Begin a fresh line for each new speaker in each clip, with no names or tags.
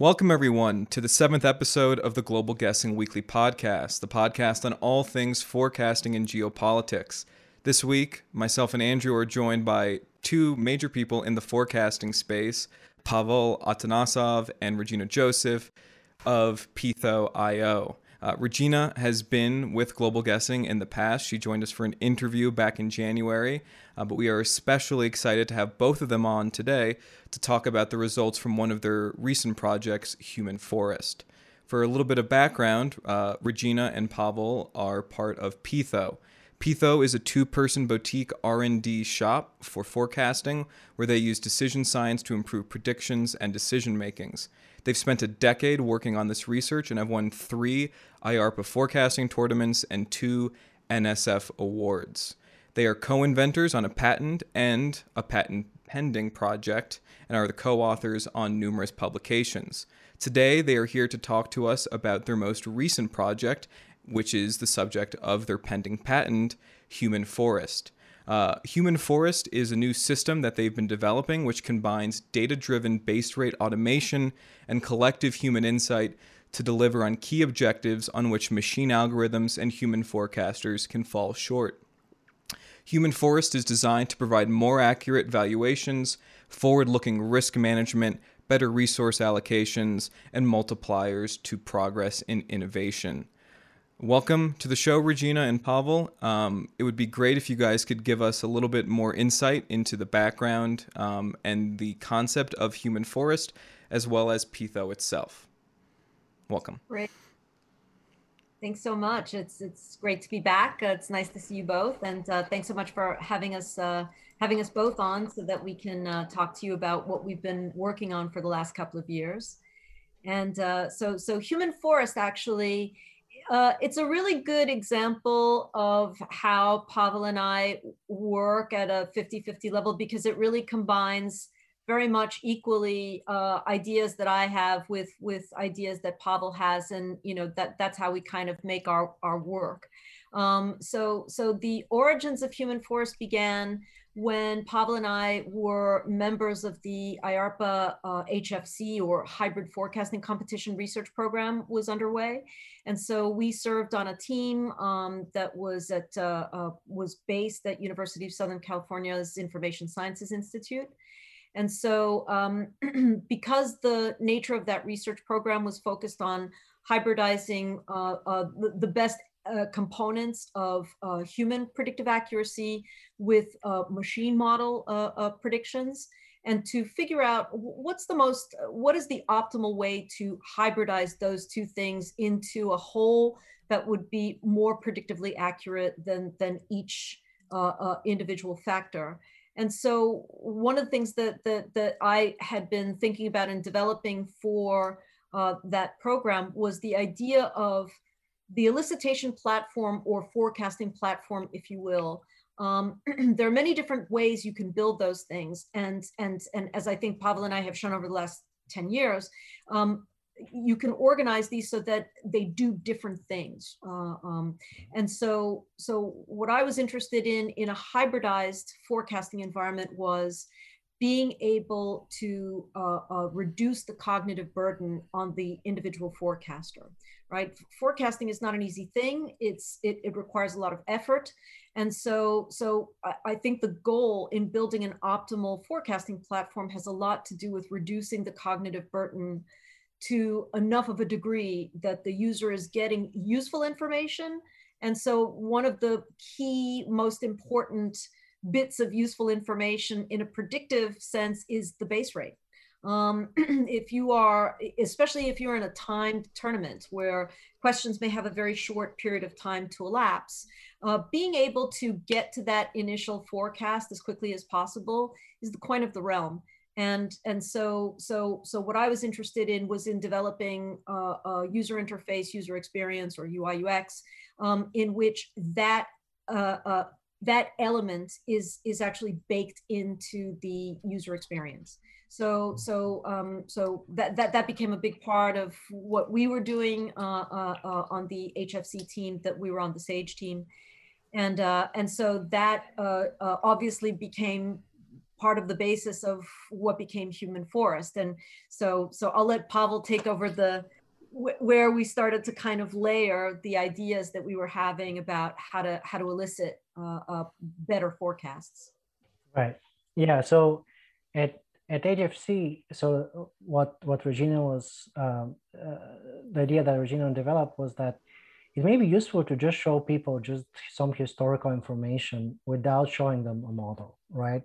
Welcome, everyone, to the seventh episode of the Global Guessing Weekly Podcast, the podcast on all things forecasting and geopolitics. This week, myself and Andrew are joined by two major people in the forecasting space Pavel Atanasov and Regina Joseph of Pytho.io. Uh, Regina has been with Global Guessing in the past. She joined us for an interview back in January, uh, but we are especially excited to have both of them on today to talk about the results from one of their recent projects, Human Forest. For a little bit of background, uh, Regina and Pavel are part of Pytho. Pytho is a two-person boutique R&D shop for forecasting where they use decision science to improve predictions and decision makings. They've spent a decade working on this research and have won three IARPA forecasting tournaments and two NSF awards. They are co inventors on a patent and a patent pending project and are the co authors on numerous publications. Today, they are here to talk to us about their most recent project, which is the subject of their pending patent, Human Forest. Uh, Human Forest is a new system that they've been developing, which combines data driven base rate automation and collective human insight to deliver on key objectives on which machine algorithms and human forecasters can fall short. Human Forest is designed to provide more accurate valuations, forward looking risk management, better resource allocations, and multipliers to progress in innovation. Welcome to the show, Regina and Pavel. Um, it would be great if you guys could give us a little bit more insight into the background um, and the concept of human forest, as well as Pytho itself. Welcome.
Great. Thanks so much. It's it's great to be back. Uh, it's nice to see you both, and uh, thanks so much for having us uh, having us both on so that we can uh, talk to you about what we've been working on for the last couple of years. And uh, so so Human Forest actually uh, it's a really good example of how Pavel and I work at a 50 50 level because it really combines very much equally uh, ideas that I have with with ideas that Pavel has, and you know that that's how we kind of make our our work. Um, so so the origins of Human Forest began when Pavel and I were members of the IARPA uh, HFC or Hybrid Forecasting Competition Research Program was underway. And so we served on a team um, that was at uh, uh, was based at University of Southern California's Information Sciences Institute. And so um, because the nature of that research program was focused on hybridizing uh, uh, the, the, best uh, components of uh, human predictive accuracy with uh, machine model uh, predictions. And to figure out what's the most what is the optimal way to hybridize those two things into a whole that would be more predictively accurate than than each uh, uh, individual factor? And so one of the things that that, that i had been thinking about and developing for that program was the idea of the elicitation platform or forecasting platform, if you will, um, there are many different ways you can build those things. And, and, and as I think Pavel and I have shown over the last 10 years, um, you can organize these so that they do different things. Uh, um, and so, so what I was interested in in a hybridized forecasting environment was being able to uh, uh, reduce the cognitive burden on the individual forecaster right? Forecasting is not an easy thing. It's it, it requires a lot of effort. And so so I, I think the goal in building an optimal forecasting platform has a lot to do with reducing the cognitive burden to enough of a degree that the user is getting useful information. And so one of the key most important bits of useful information in a predictive sense is the base rate um, if you are, especially if you're in a timed tournament where questions may have a very short period of time to elapse, uh, being able to get to that initial forecast as quickly as possible is the coin of the realm. And, and so, so, so what I was interested in was in developing a, a user interface, user experience, or UI UX, um, in which that uh, uh, that element is is actually baked into the user experience. So so um, so that, that that became a big part of what we were doing uh, uh, uh, on the HFC team that we were on the Sage team, and uh, and so that uh, uh, obviously became part of the basis of what became human forest. And so, so I'll let Pavel take over the where we started to kind of layer the ideas that we were having about how to how to elicit uh, uh, better forecasts.
Right. Yeah. So at at HFC, so what what Regina was um, uh, the idea that Regina developed was that it may be useful to just show people just some historical information without showing them a model, right?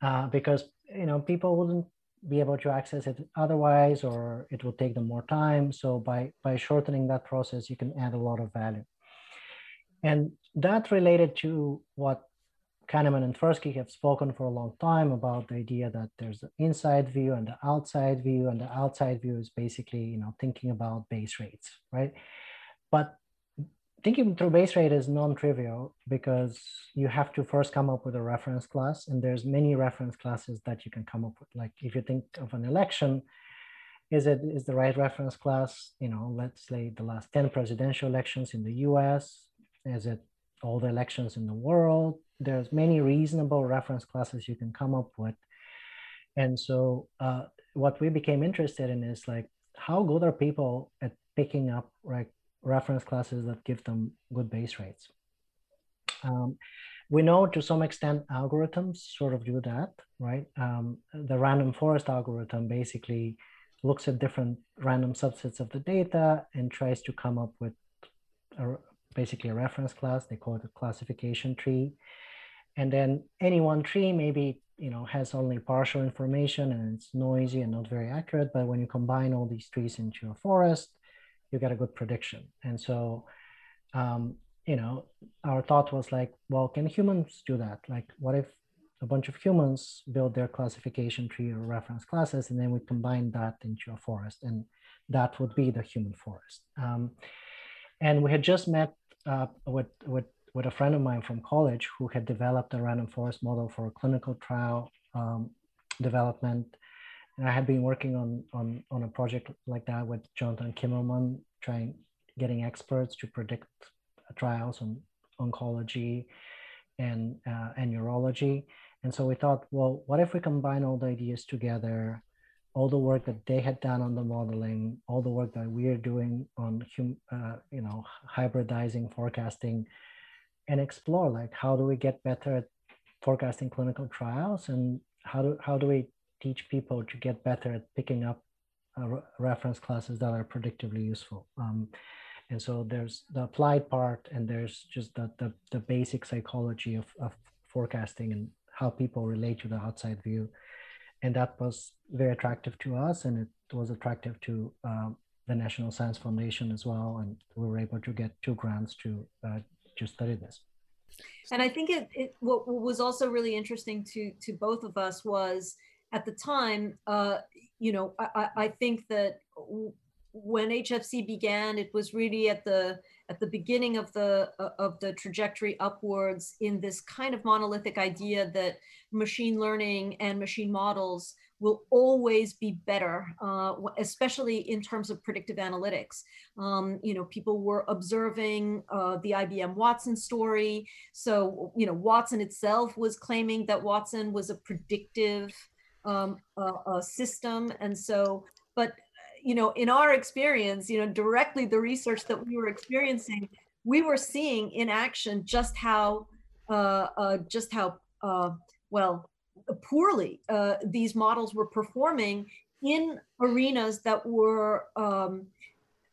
Uh, because you know people wouldn't be able to access it otherwise, or it will take them more time. So by by shortening that process, you can add a lot of value. And that related to what Kahneman and Tversky have spoken for a long time about the idea that there's the inside view and the outside view, and the outside view is basically you know thinking about base rates, right? But thinking through base rate is non-trivial because you have to first come up with a reference class and there's many reference classes that you can come up with like if you think of an election is it is the right reference class you know let's say the last 10 presidential elections in the us is it all the elections in the world there's many reasonable reference classes you can come up with and so uh, what we became interested in is like how good are people at picking up like reference classes that give them good base rates. Um, we know to some extent algorithms sort of do that, right? Um, the random forest algorithm basically looks at different random subsets of the data and tries to come up with a, basically a reference class. They call it a classification tree. And then any one tree maybe you know has only partial information and it's noisy and not very accurate. But when you combine all these trees into a forest, you get a good prediction. And so, um, you know, our thought was like, well, can humans do that? Like, what if a bunch of humans build their classification tree or reference classes, and then we combine that into a forest, and that would be the human forest. Um, and we had just met with with with a friend of mine from college who had developed a random forest model for clinical trial um, development and I had been working on on on a project like that with Jonathan Kimmelman, trying getting experts to predict trials on oncology and uh, and neurology. And so we thought, well, what if we combine all the ideas together, all the work that they had done on the modeling, all the work that we are doing on hum, uh, you know hybridizing forecasting, and explore like how do we get better at forecasting clinical trials and how do how do we teach people to get better at picking up uh, reference classes that are predictively useful. Um, and so there's the applied part and there's just the, the, the basic psychology of, of forecasting and how people relate to the outside view. And that was very attractive to us and it was attractive to uh, the National Science Foundation as well. And we were able to get two grants to, uh, to study this.
And I think it, it what was also really interesting to to both of us was at the time, uh, you know, I, I think that when HFC began, it was really at the at the beginning of the uh, of the trajectory upwards in this kind of monolithic idea that machine learning and machine models will always be better, uh, especially in terms of predictive analytics. Um, you know, people were observing uh, the IBM Watson story. So, you know, Watson itself was claiming that Watson was a predictive um, a system. And so, but you know, in our experience, you know, directly the research that we were experiencing, we were seeing in action just how, uh, uh, just how uh, well poorly uh, these models were performing in arenas that were um,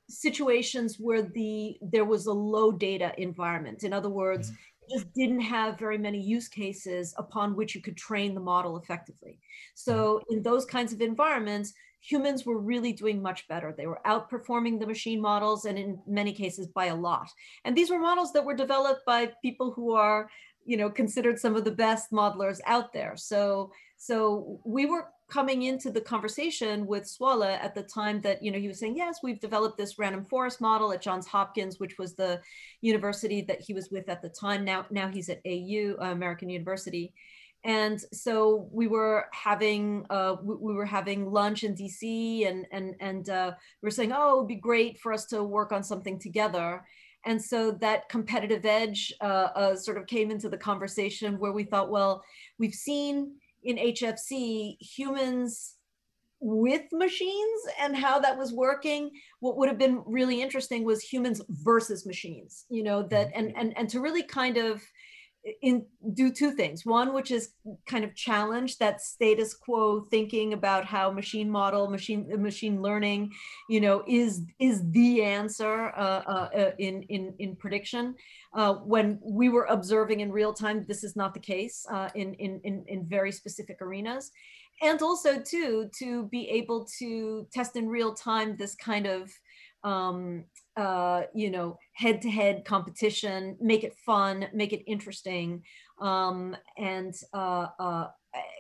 situations where the there was a low data environment. In other words, mm-hmm just didn't have very many use cases upon which you could train the model effectively. So mm-hmm. in those kinds of environments, humans were really doing much better. They were outperforming the machine models and in many cases by a lot. And these were models that were developed by people who are, you know, considered some of the best modelers out there. So so we were coming into the conversation with Swala at the time that you know he was saying yes we've developed this random forest model at Johns Hopkins which was the university that he was with at the time now now he's at AU uh, American University and so we were having uh, we, we, were having lunch in DC and and and uh, we were saying oh it would be great for us to work on something together and so that competitive edge uh, uh, sort of came into the conversation where we thought well we've seen in HFC humans with machines and how that was working what would have been really interesting was humans versus machines you know that and mm-hmm. and and to really kind of in do two things. One which is kind of challenge that status quo thinking about how machine model machine machine learning you know is is the answer uh, uh, uh, in in in prediction. Uh, when we were observing in real time this is not the case uh, in, in in in very specific arenas. And also too to be able to test in real time this kind of um, uh, you know, head to head competition, make it fun, make it interesting. Um, and uh, uh,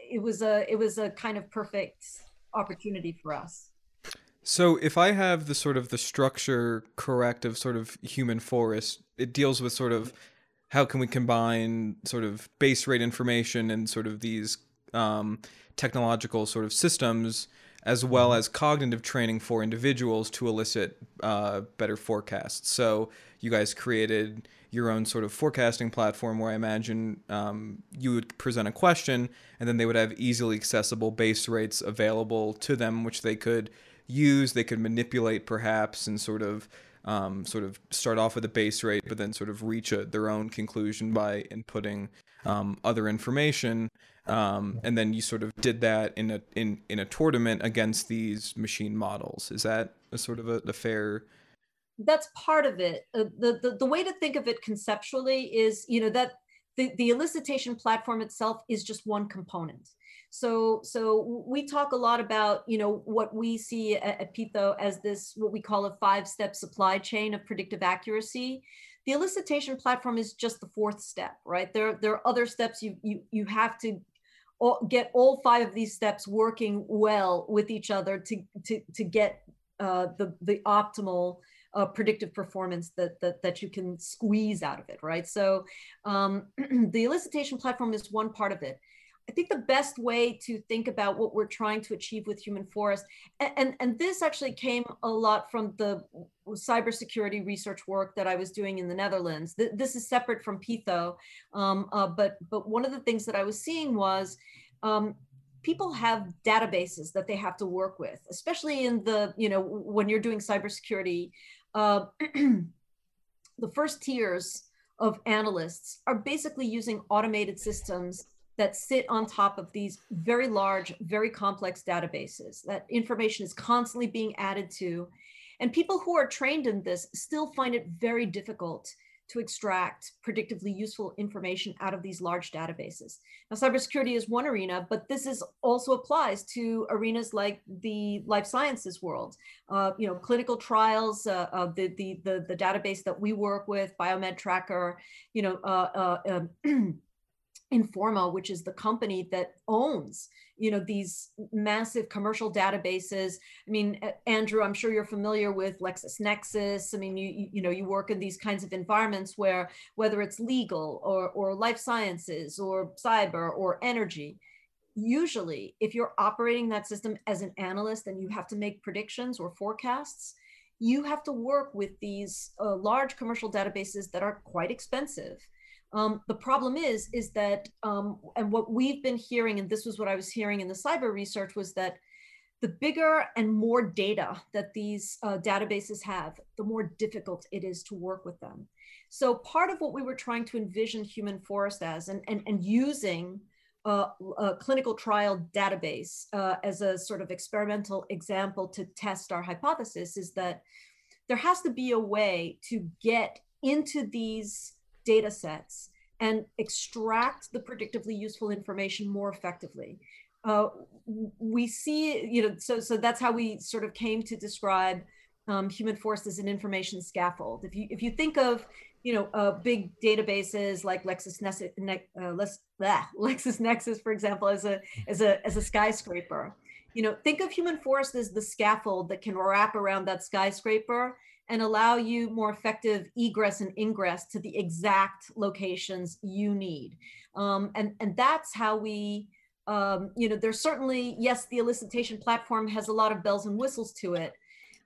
it was a it was a kind of perfect opportunity for us.
So if I have the sort of the structure correct of sort of human forest, it deals with sort of how can we combine sort of base rate information and sort of these um, technological sort of systems as well as cognitive training for individuals to elicit uh, better forecasts. So you guys created your own sort of forecasting platform where I imagine um, you would present a question and then they would have easily accessible base rates available to them, which they could use, they could manipulate perhaps, and sort of um, sort of start off with a base rate, but then sort of reach a, their own conclusion by inputting um, other information um, and then you sort of did that in a in in a tournament against these machine models. Is that a sort of a, a fair?
That's part of it. Uh, the, the the way to think of it conceptually is, you know, that the the elicitation platform itself is just one component. So so we talk a lot about, you know, what we see at, at Pytho as this what we call a five step supply chain of predictive accuracy the elicitation platform is just the fourth step right there there are other steps you you you have to get all five of these steps working well with each other to to to get uh, the the optimal uh, predictive performance that, that that you can squeeze out of it, right? So um, the elicitation platform is one part of it. I think the best way to think about what we're trying to achieve with Human Forest, and, and, and, this actually came a lot from the cybersecurity research work that I was doing in the Netherlands. This is separate from Pytho, um, uh, but, but one of the things that I was seeing was um, people have databases that they have to work with, especially in the, you know, when you're doing cybersecurity. Uh, the first tiers of analysts are basically using automated systems that sit on top of these very large, very complex databases. That information is constantly being added to. And people who are trained in this still find it very difficult to extract predictively useful information out of these large databases. Now, cybersecurity is one arena, but this is also applies to arenas like the life sciences world. Uh, you know, clinical trials, uh, uh, the, the, the, the, database that we work with, BiomedTracker, you know, uh, uh, um, Informa, which is the company that owns, you know, these massive commercial databases. I mean, Andrew, I'm sure you're familiar with LexisNexis. I mean, you you know, you work in these kinds of environments where whether it's legal or or life sciences or cyber or energy, usually if you're operating that system as an analyst and you have to make predictions or forecasts, you have to work with these uh, large commercial databases that are quite expensive um, the problem is, is that, um, and what we've been hearing, and this was what I was hearing in the cyber research, was that the bigger and more data that these uh, databases have, the more difficult it is to work with them. So part of what we were trying to envision Human Forest as, and, and, and using a clinical trial database uh, as a sort of experimental example to test our hypothesis, is that there has to be a way to get into these data sets and extract the predictively useful information more effectively. Uh, we see, you know, so, so that's how we sort of came to describe um, human forest as an information scaffold. If you, if you think of, you know, uh, big databases like LexisNexis, uh, Les, blah, LexisNexis, for example, as a, as a, as a skyscraper, you know, think of human forest as the scaffold that can wrap around that skyscraper and allow you more effective egress and ingress to the exact locations you need. Um, and, and that's how we, um, you know, there's certainly, yes, the elicitation platform has a lot of bells and whistles to it,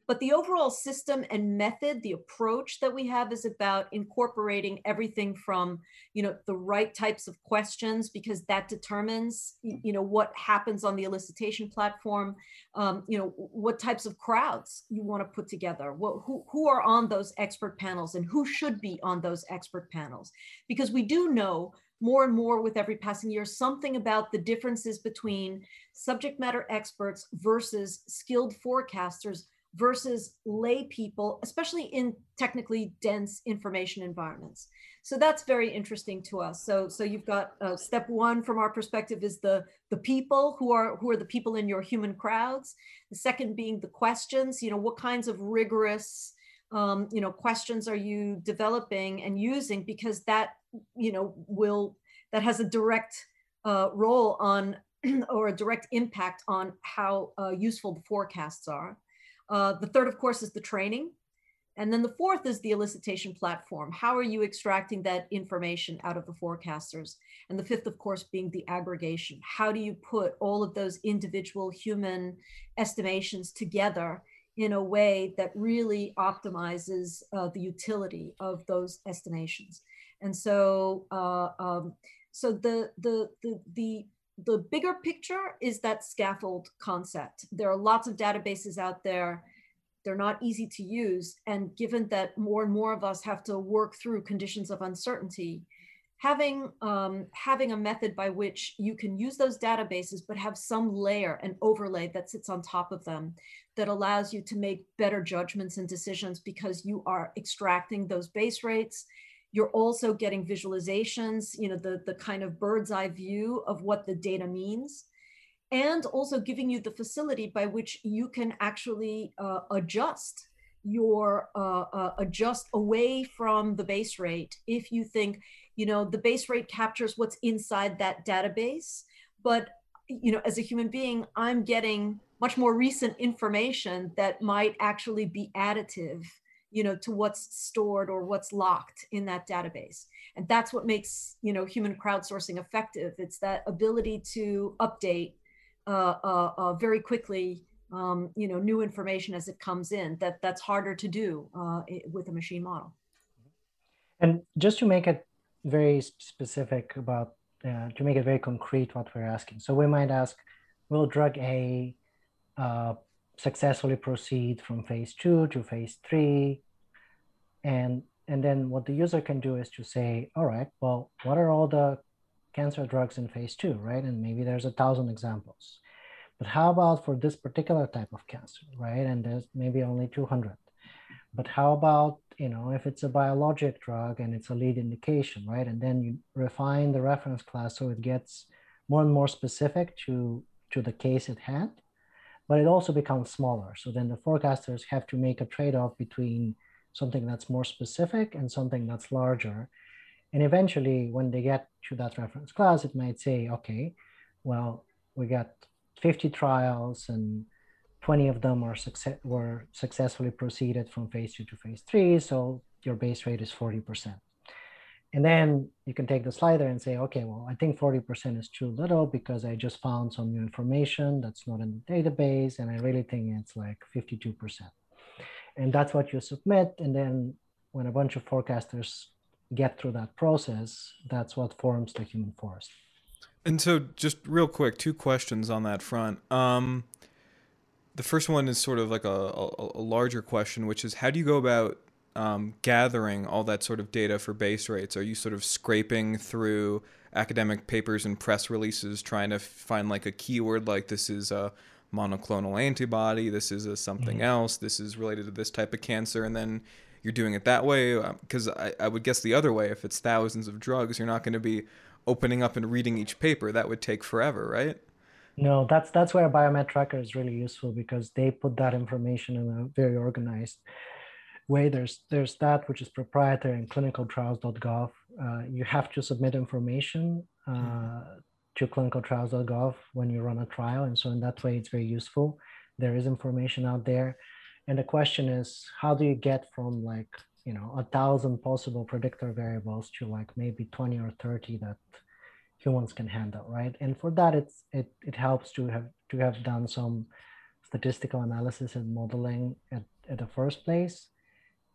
But the overall system and method, the approach that we have is about incorporating everything from, you know, the right types of questions because that determines, you know, what happens on the elicitation platform, um, you know, what types of crowds you want to put together, what, who, who are on those expert panels and who should be on those expert panels. Because we do know more and more with every passing year something about the differences between subject matter experts versus skilled forecasters versus lay people, especially in technically dense information environments. So that's very interesting to us. So, so you've got uh, step one from our perspective is the the people who are who are the people in your human crowds. The second being the questions. You know, what kinds of rigorous um, you know questions are you developing and using because that you know will that has a direct uh, role on or a direct impact on how uh, useful the forecasts are. Uh, the third, of course, is the training. And then the fourth is the elicitation platform. How are you extracting that information out of the forecasters? And the fifth, of course, being the aggregation. How do you put all of those individual human estimations together in a way that really optimizes uh, the utility of those estimations? And so, uh, um, so the, the, the, the the bigger picture is that scaffold concept. There are lots of databases out there. They're not easy to use. And given that more and more of us have to work through conditions of uncertainty, having, um, having a method by which you can use those databases, but have some layer and overlay that sits on top of them that allows you to make better judgments and decisions because you are extracting those base rates you're also getting visualizations, you know, the, the kind of bird's eye view of what the data means, and also giving you the facility by which you can actually uh, adjust your uh, uh, adjust away from the base rate if you think you know the base rate captures what's inside that database. But you know as a human being i'm getting much more recent information that might actually be additive you know to what's stored or what's locked in that database. And that's what makes you know human crowdsourcing effective. It's that ability to update uh, uh, uh, very quickly um, you know new information as it comes in that that's harder to do uh, with a machine model.
And just to make it very specific about uh, to make it very concrete what we're asking. So we might ask will drug a uh, successfully proceed from phase two to phase three. And, and then what the user can do is to say, all right, well, what are all the cancer drugs in phase two, right? And maybe there's a thousand examples. But how about for this particular type of cancer, right? And there's maybe only 200. But how about, you know, if it's a biologic drug and it's a lead indication, right? And then you refine the reference class so it gets more and more specific to, to the case at hand but it also becomes smaller. So then the forecasters have to make a trade-off between something that's more specific and something that's larger. And eventually, when they get to that reference class, it might say, okay, well, we got 50 trials and 20 of them are success were successfully proceeded from phase two to phase three. So your base rate is 40%. And then you can take the slider and say, okay, well, I think 40% is too little because I just found some new information that's not in the database. And I really think it's like 52%. And that's what you submit. And then when a bunch of forecasters get through that process, that's what forms the human forest.
And so, just real quick, two questions on that front. Um, the first one is sort of like a, a, a larger question, which is how do you go about um, gathering all that sort of data for base rates? Are you sort of scraping through academic papers and press releases trying to find like a keyword like this is a monoclonal antibody, this is a something mm-hmm. else, this is related to this type of cancer, and then you're doing it that way? Because um, I, I would guess the other way, if it's thousands of drugs, you're not going to be opening up and reading each paper. That would take forever, right?
No, that's that's where BiomedTracker is really useful because they put that information in a very organized way. There's there's that which is proprietary in clinicaltrials.gov. Uh, you have to submit information uh, mm-hmm. to clinicaltrials.gov when you run a trial, and so in that way, it's very useful. There is information out there, and the question is, how do you get from like you know a thousand possible predictor variables to like maybe 20 or 30 that humans can handle, right? And for that, it's it it helps to have to have done some statistical analysis and modeling at, at the first place,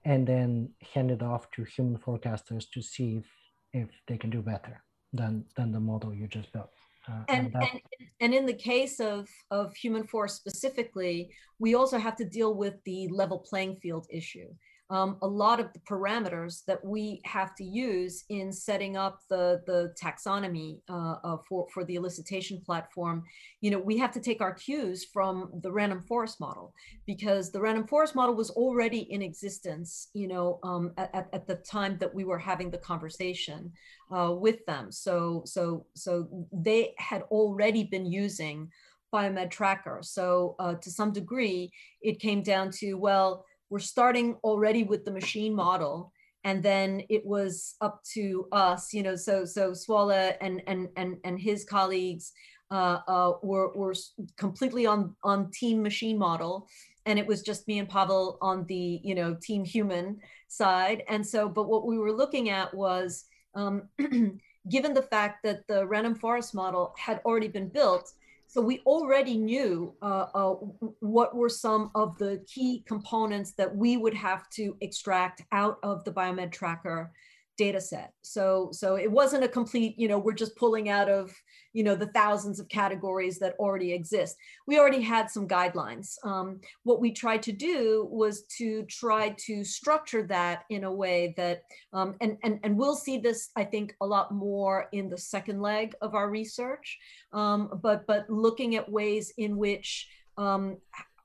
and then hand it off to human forecasters to see if, if they can do better than, than the model you just built.
Uh, and, and, and, and, in the case of, of human forest specifically, we also have to deal with the level playing field issue um, a lot of the parameters that we have to use in setting up the, the taxonomy uh, uh, for, for the elicitation platform, you know, we have to take our cues from the random forest model because the random forest model was already in existence, you know, um, at, at the time that we were having the conversation uh, with them. So, so, so they had already been using BiomedTracker. So uh, to some degree, it came down to, well, we're starting already with the machine model and then it was up to us you know so so Swala and and and and his colleagues uh, uh, were were completely on on team machine model. And it was just me and Pavel on the you know team human side. And so but what we were looking at was um, given the fact that the random forest model had already been built so we already knew uh, uh, what were some of the key components that we would have to extract out of the BiomedTracker data set. So, so it wasn't a complete, you know, we're just pulling out of, you know, the thousands of categories that already exist. We already had some guidelines. Um, what we tried to do was to try to structure that in a way that, um, and, and, and we'll see this, I think, a lot more in the second leg of our research, um, but, but looking at ways in which um,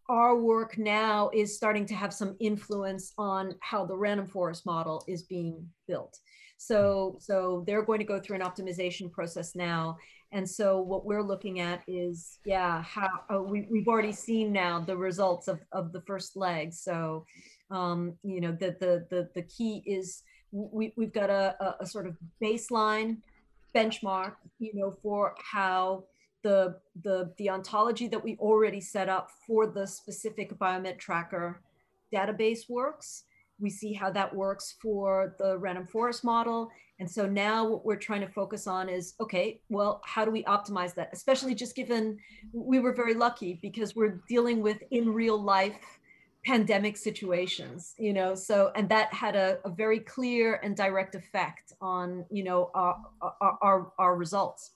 our work now is starting to have some influence on how the random forest model is being built. So, so they're going to go through an optimization process now. And so what we're looking at is, yeah, how uh, we, we've already seen now the results of, of the first leg. So, um, you know, the, the, the, the key is we, we've got a, a, a sort of baseline benchmark, you know, for how the, the, the ontology that we already set up for the specific BiomedTracker database works. We see how that works for the random forest model. And so now what we're trying to focus on is, okay, well, how do we optimize that? Especially just given we were very lucky because we're dealing with in real life pandemic situations, you know, so, and that had a, a very clear and direct effect on, you know, our, our, our, our results.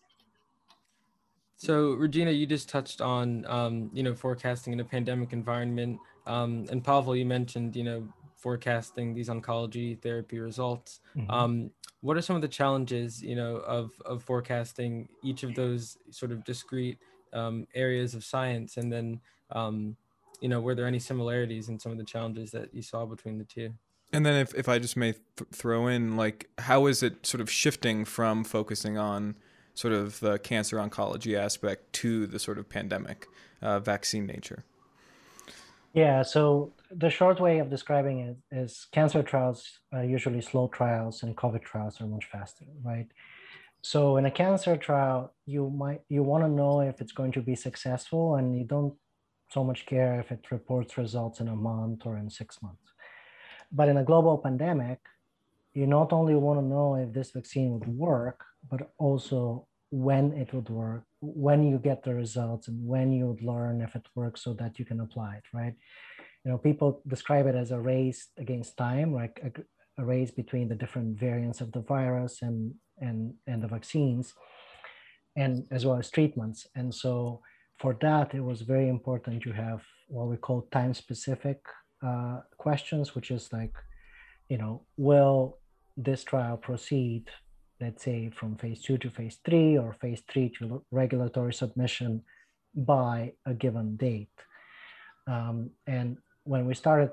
So, Regina, you just touched on, um, you know, forecasting in a pandemic environment. Um, and Pavel, you mentioned, you know, forecasting these oncology therapy results. Mm-hmm. Um, what are some of the challenges, you know, of, of forecasting each of those sort of discrete um, areas of science? And then, um, you know, were there any similarities in some of the challenges that you saw between the two?
And then if, if I just may th- throw in, like, how is it sort of shifting from focusing on sort of the cancer oncology aspect to the sort of pandemic uh, vaccine nature?
Yeah, so the short way of describing it is cancer trials are usually slow trials and COVID trials are much faster, right? So in a cancer trial, you might you want to know if it's going to be successful and you don't so much care if it reports results in a month or in six months. But in a global pandemic, you not only want to know if this vaccine would work, but also when it would work, when you get the results, and when you learn if it works so that you can apply it, right? You know, people describe it as a race against time, like a, a race between the different variants of the virus and and and the vaccines, and as well as treatments. And so for that, it was very important to have what we call time-specific uh, questions, which is like, you know, will this trial proceed let's say from phase two to phase three or phase three to regulatory submission by a given date. Um, and when we started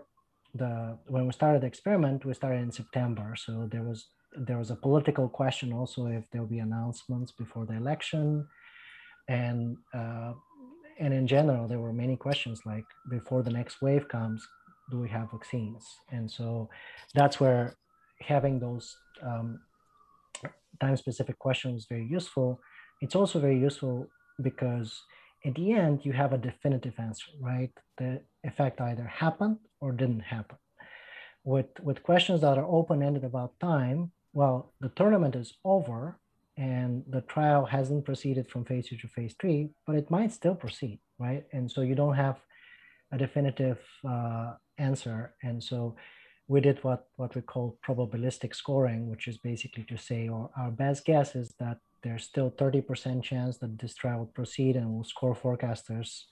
the when we started the experiment, we started in September. So there was there was a political question also if there will be announcements before the election, and uh, and in general there were many questions like before the next wave comes, do we have vaccines? And so that's where having those um, time specific question is very useful. It's also very useful because at the end you have a definitive answer, right? The effect either happened or didn't happen. With with questions that are open ended about time, well, the tournament is over and the trial hasn't proceeded from phase two to phase three, but it might still proceed, right? And so you don't have a definitive uh, answer. And so we did what, what we call probabilistic scoring, which is basically to say our, our best guess is that there's still 30% chance that this trial will proceed and we'll score forecasters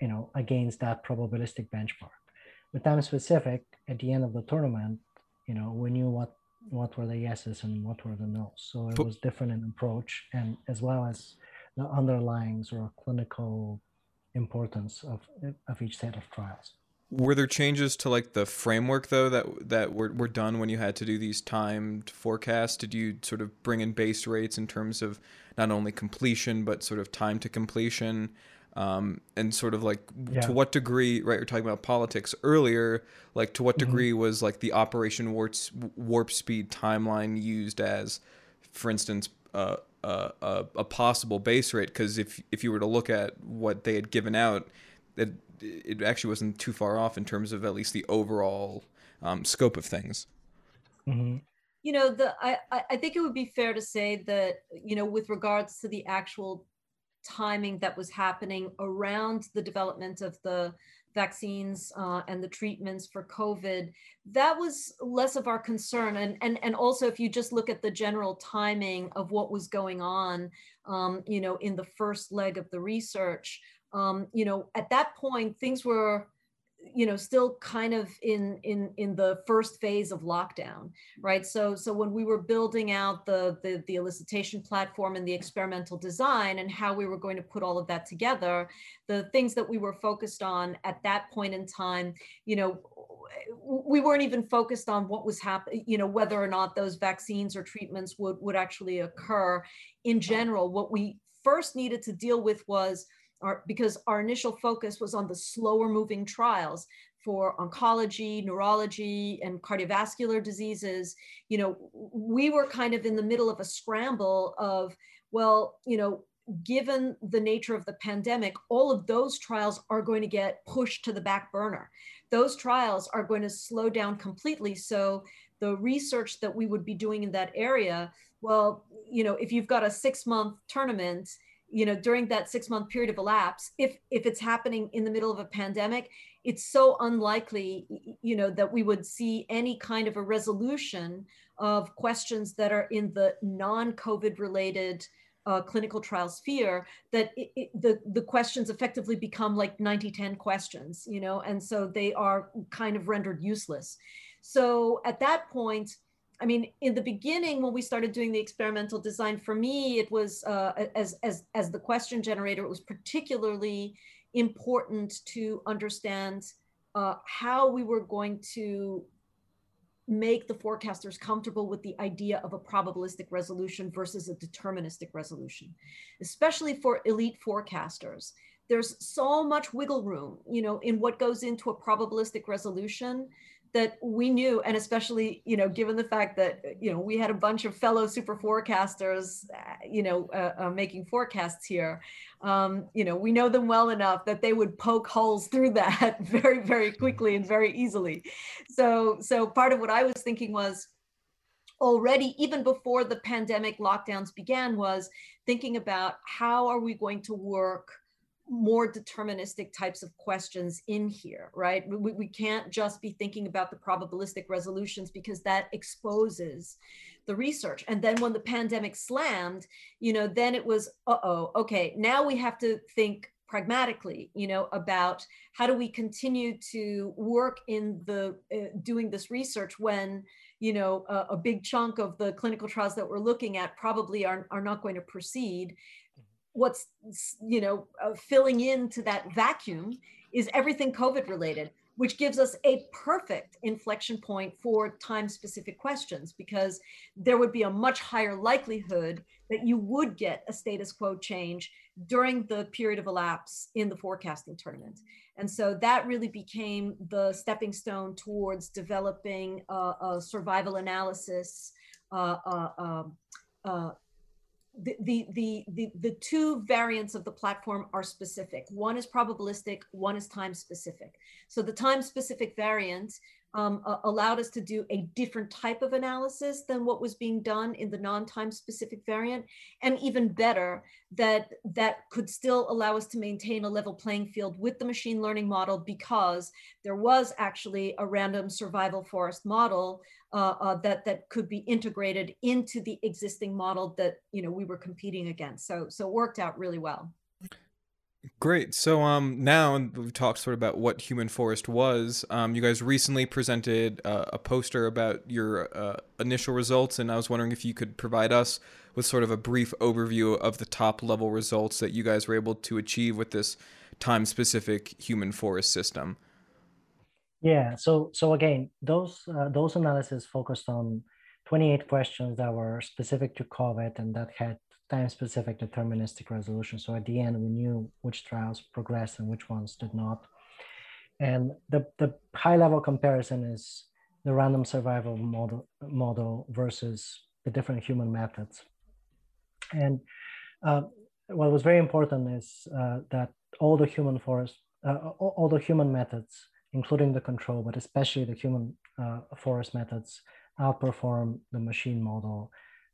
you know, against that probabilistic benchmark. With time specific, at the end of the tournament, you know, we knew what what were the yeses and what were the nos. So it was different in approach and as well as the underlying sort of clinical importance of, of each set of trials.
Were there changes to like the framework though that that were, were done when you had to do these timed forecasts? Did you sort of bring in base rates in terms of not only completion but sort of time to completion? Um, and sort of like yeah. to what degree, right? You're talking about politics earlier. Like to what mm-hmm. degree mm-hmm. was like the Operation Warp, warp Speed timeline used as, for instance, uh, uh, a, a possible base rate? Because if if you were to look at what they had given out, it it actually wasn't too far off in terms of at least the overall um, scope of things.
Mm-hmm. You know, the I I think it would be fair to say that you know with regards to the actual timing that was happening around the development of the vaccines uh, and the treatments for COVID, that was less of our concern. And, and, and also, if you just look at the general timing of what was going on, um, you know, in the first leg of the research, um, you know, at that point, things were you know still kind of in in in the first phase of lockdown right? So so when we were building out the, the the elicitation platform and the experimental design and how we were going to put all of that together the things that we were focused on at that point in time you know we weren't even focused on what was happening you know whether or not those vaccines or treatments would would actually occur. In general what we first needed to deal with was our, because our initial focus was on the slower moving trials for oncology, neurology, and cardiovascular diseases, you know, we were kind of in the middle of a scramble of, well, you know, given the nature of the pandemic, all of those trials are going to get pushed to the back burner. Those trials are going to slow down completely. So the research that we would be doing in that area, well, you know, if you've got a six month tournament you know during that six month period of elapse if if it's happening in the middle of a pandemic it's so unlikely you know that we would see any kind of a resolution of questions that are in the non-covid related uh, clinical trial sphere that it, it, the the questions effectively become like 90 10 questions you know and so they are kind of rendered useless. So at that point I mean, in the beginning, when we started doing the experimental design, for me, it was uh, as as as the question generator. It was particularly important to understand uh, how we were going to make the forecasters comfortable with the idea of a probabilistic resolution versus a deterministic resolution, especially for elite forecasters. There's so much wiggle room, you know, in what goes into a probabilistic resolution that we knew and especially you know given the fact that you know we had a bunch of fellow super forecasters uh, you know uh, uh, making forecasts here um, you know we know them well enough that they would poke holes through that very very quickly and very easily. So so part of what i was thinking was already even before the pandemic lockdowns began was thinking about how are we going to work more deterministic types of questions in here, right? We, we can't just be thinking about the probabilistic resolutions because that exposes the research. And then when the pandemic slammed, you know, then it was, uh oh, okay, now we have to think pragmatically you know about how do we continue to work in the uh, doing this research when you know a, a, big chunk of the clinical trials that we're looking at probably are, are not going to proceed what's you know uh, filling into that vacuum is everything covid related which gives us a perfect inflection point for time specific questions because there would be a much higher likelihood that you would get a status quo change during the period of elapse in the forecasting tournament. And so that really became the stepping stone towards developing a, a survival analysis uh, uh, um, uh, the, the, the, the, two variants of the platform are specific. One is probabilistic, one is time specific. So the time specific variant um, uh, allowed us to do a different type of analysis than what was being done in the non-time specific variant and even better that that could still allow us to maintain a level playing field with the machine learning model because there was actually a random survival forest model uh, uh, that that could be integrated into the existing model that you know we were competing against so so it worked out really well
Great. So um, now we've talked sort of about what Human Forest was. Um, you guys recently presented uh, a poster about your uh, initial results, and I was wondering if you could provide us with sort of a brief overview of the top level results that you guys were able to achieve with this time-specific Human Forest system.
Yeah. So so again, those uh, those analyses focused on 28 questions that were specific to COVID and that had time-specific deterministic resolution. So at the end, we knew which trials progressed and which ones did not. And the, the high-level comparison is the random survival model, model versus the different human methods. And uh, what was very important is uh, that all the human forest, uh, all the human methods, including the control, but especially the human uh, forest methods, outperform the machine model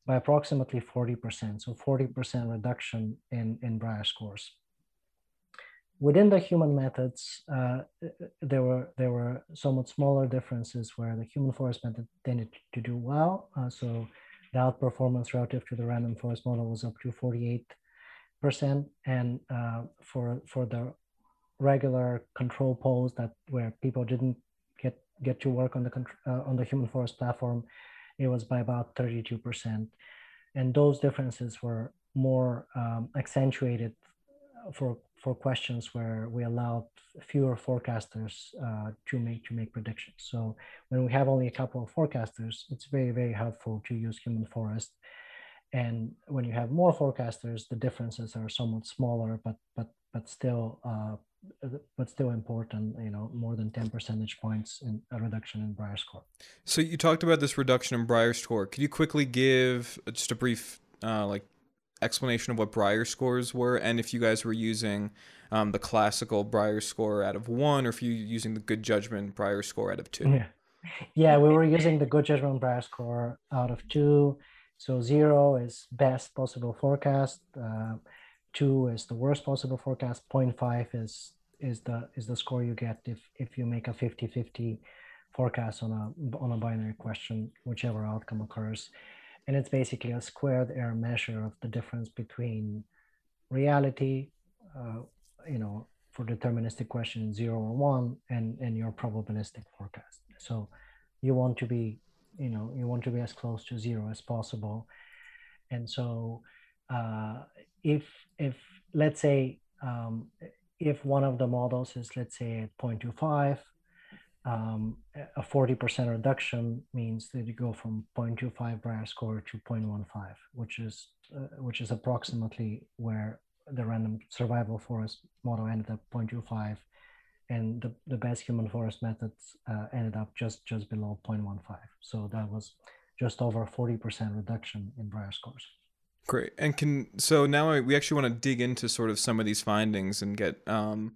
by approximately 40%, so 40% reduction in, in Brier scores. Within the human methods, uh, there were there were somewhat smaller differences where the human forest method tended to do well. Uh, so the outperformance relative to the random forest model was up to 48%. And uh, for for the regular control polls that where people didn't get get to work on the uh, on the human forest platform, it was by about 32%. And those differences were more um, accentuated for, for questions where we allowed fewer forecasters uh, to make to make predictions. So when we have only a couple of forecasters, it's very, very helpful to use human forest. And when you have more forecasters, the differences are somewhat smaller, but but but still uh, but still important, you know, more than 10 percentage points in a reduction in Brier score.
So you talked about this reduction in Brier score. Could you quickly give just a brief, uh, like, explanation of what Brier scores were, and if you guys were using um, the classical Brier score out of one, or if you're using the good judgment Brier score out of two?
Yeah, yeah, we were using the good judgment Brier score out of two. So zero is best possible forecast. Uh, two is the worst possible forecast 0.5 is is the is the score you get if if you make a 50 50 forecast on a on a binary question whichever outcome occurs. And it's basically a squared error measure of the difference between reality uh, you know for deterministic question zero or one and and your probabilistic forecast. So you want to be you know you want to be as close to zero as possible. And so uh, if if let's say um, if one of the models is, let's say, at 0.25, um, a 40% reduction means that you go from 0.25 Brier score to 0.15, which is uh, which is approximately where the random survival forest model ended up 0.25, and the, the best human forest methods uh, ended up just just below 0.15. So that was just over 40% reduction in Brier scores.
Great. And can so now we actually want to dig into sort of some of these findings and get um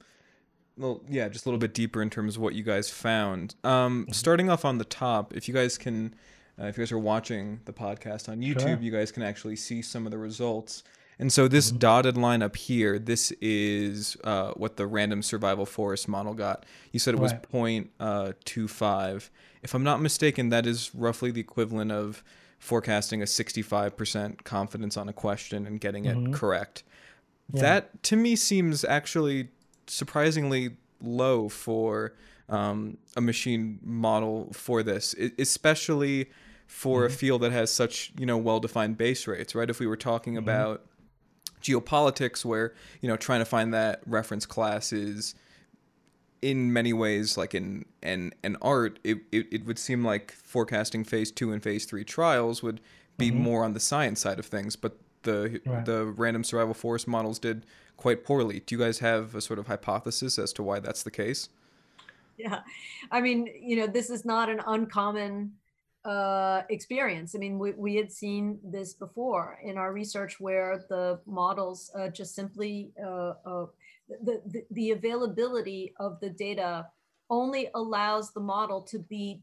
well yeah, just a little bit deeper in terms of what you guys found. Um mm-hmm. starting off on the top, if you guys can uh, if you guys are watching the podcast on YouTube, sure. you guys can actually see some of the results. And so this mm-hmm. dotted line up here, this is uh, what the random survival forest model got. You said it was right. 0.25. Uh, if I'm not mistaken, that is roughly the equivalent of forecasting a 65% confidence on a question and getting it mm-hmm. correct. Yeah. That to me seems actually surprisingly low for um, a machine model for this, especially for mm-hmm. a field that has such you know well-defined base rates, right? If we were talking mm-hmm. about geopolitics, where you know trying to find that reference class is in many ways, like in in, in art, it, it, it would seem like forecasting phase two and phase three trials would be mm-hmm. more on the science side of things, but the right. the random survival forest models did quite poorly. Do you guys have a sort of hypothesis as to why that's the case?
Yeah, I mean, you know, this is not an uncommon uh, experience. I mean, we, we had seen this before in our research where the models uh, just simply uh, uh the, the, availability of the data only allows the model to be,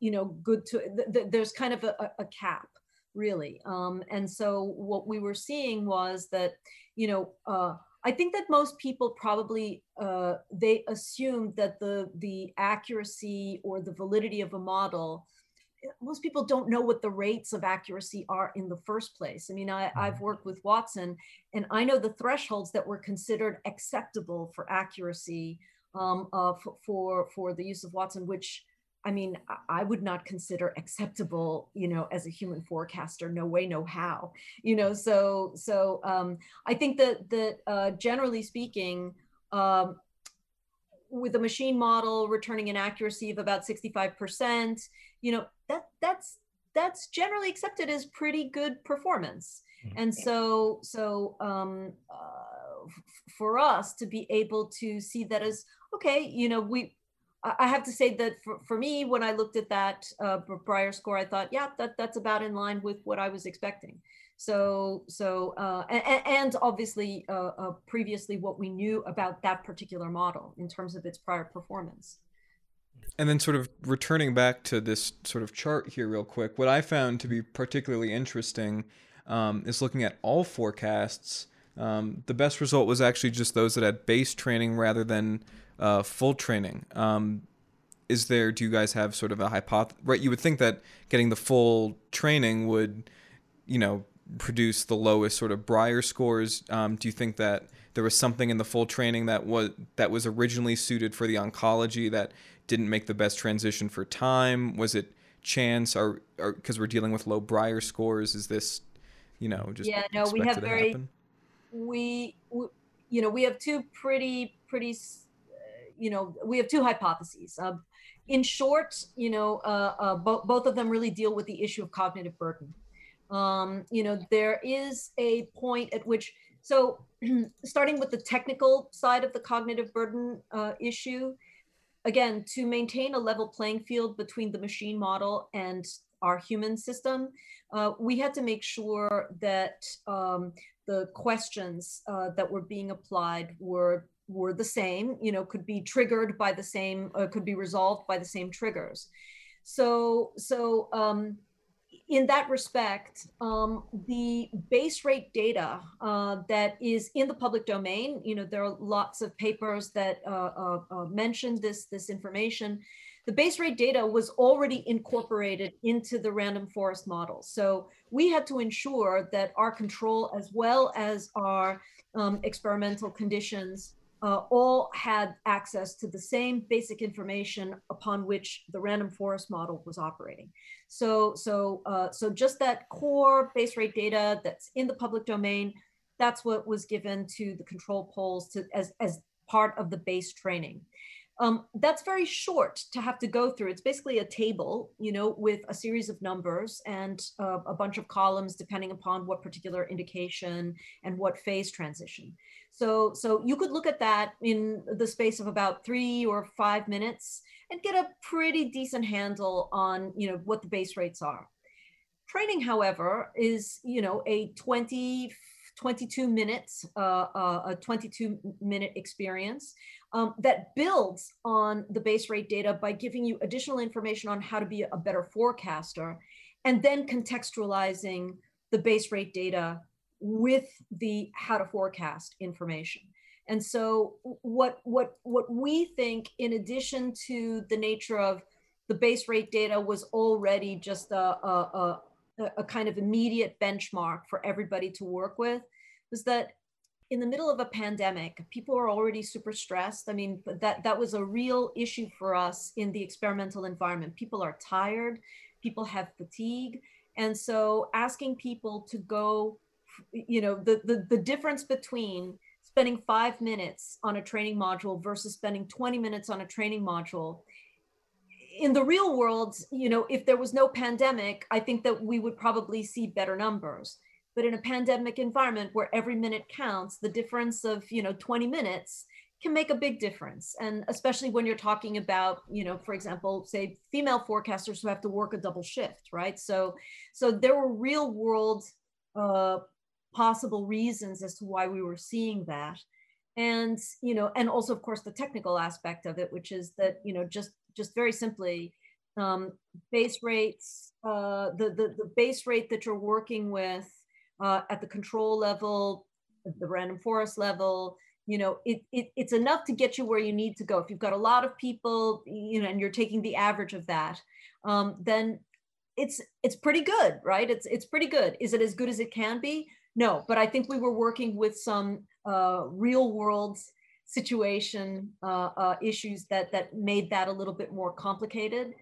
you know, good to, th- th- there's kind of a, a cap really. Um, and so what we were seeing was that, you know, uh, I think that most people probably uh, they assumed that the the accuracy or the validity of a model. Most people don't know what the rates of accuracy are in the first place. I mean, I, I've mm-hmm. worked with Watson, and I know the thresholds that were considered acceptable for accuracy um, uh, for for the use of Watson, which I mean, I would not consider acceptable, you know, as a human forecaster. No way, no how. You know, so so um, I think that that uh, generally speaking, um, with a machine model returning an accuracy of about sixty five percent, you know, that that's that's generally accepted as pretty good performance. Mm-hmm. And so so um, uh, for us to be able to see that as okay, you know, we I have to say that for, for me, when I looked at that uh, Brier score, I thought, yeah, that that's about in line with what I was expecting. So, so uh, and, and, obviously, uh, uh, previously, what we knew about that particular model in terms of its prior performance.
And then, sort of returning back to this sort of chart here, real quick, what I found to be particularly interesting um, is looking at all forecasts. Um, the best result was actually just those that had base training rather than uh, full training. Um, is there? Do you guys have sort of a hypothesis? Right, you would think that getting the full training would, you know, produce the lowest sort of Brier scores. Um, do you think that there was something in the full training that was that was originally suited for the oncology that didn't make the best transition for time? Was it chance or because we're dealing with low Brier scores? Is this, you know, just
yeah? No, we have very we, we, you know, we have two pretty pretty you know, we have two hypotheses. Uh, in short, you know, uh, uh, bo- both of them really deal with the issue of cognitive burden. Um, you know, there is a point at which, so starting with the technical side of the cognitive burden uh, issue, again, to maintain a level playing field between the machine model and our human system, uh, we had to make sure that um, the questions uh, that were being applied were were the same, you know, could be triggered by the same, uh, could be resolved by the same triggers. So, so um, in that respect, um, the base rate data uh, that is in the public domain, you know, there are lots of papers that uh, uh, uh mention this, this information. The base rate data was already incorporated into the random forest model. So we had to ensure that our control as well as our um, experimental conditions uh, all had access to the same basic information upon which the random forest model was operating. So, so, uh, so just that core base rate data that's in the public domain, that's what was given to the control polls to, as, as part of the base training. Um, that's very short to have to go through. It's basically a table, you know, with a series of numbers and uh, a bunch of columns depending upon what particular indication and what phase transition. So, so you could look at that in the space of about three or five minutes and get a pretty decent handle on, you know, what the base rates are. Training, however, is, you know, a 20, 22 minutes, uh, uh, a 22 minute experience um, that builds on the base rate data by giving you additional information on how to be a better forecaster and then contextualizing the base rate data with the how to forecast information. And so what what what we think in addition to the nature of the base rate data was already just a, a, a, a kind of immediate benchmark for everybody to work with was that in the middle of a pandemic, people are already super stressed. I mean, that that was a real issue for us in the experimental environment. People are tired, people have fatigue, and so asking people to go you know the, the the difference between spending five minutes on a training module versus spending 20 minutes on a training module. In the real world you know if there was no pandemic i think that we would probably see better numbers. But in a pandemic environment where every minute counts the difference of you know 20 minutes can make a big difference. And especially when you're talking about you know for example say female forecasters who have to work a double shift right? So so there were real world uh, possible reasons as to why we were seeing that. and you know and also of course the technical aspect of it which is that you know just just very simply um, base rates uh, the, the the base rate that you're working with uh, at the control level the random forest level you know it, it it's enough to get you where you need to go. If you've got a lot of people you know and you're taking the average of that um, then it's it's pretty good right? It's it's pretty good. Is it as good as it can be no but i think we were working with some uh, real world situation uh, uh, issues that that made that a little bit more complicated.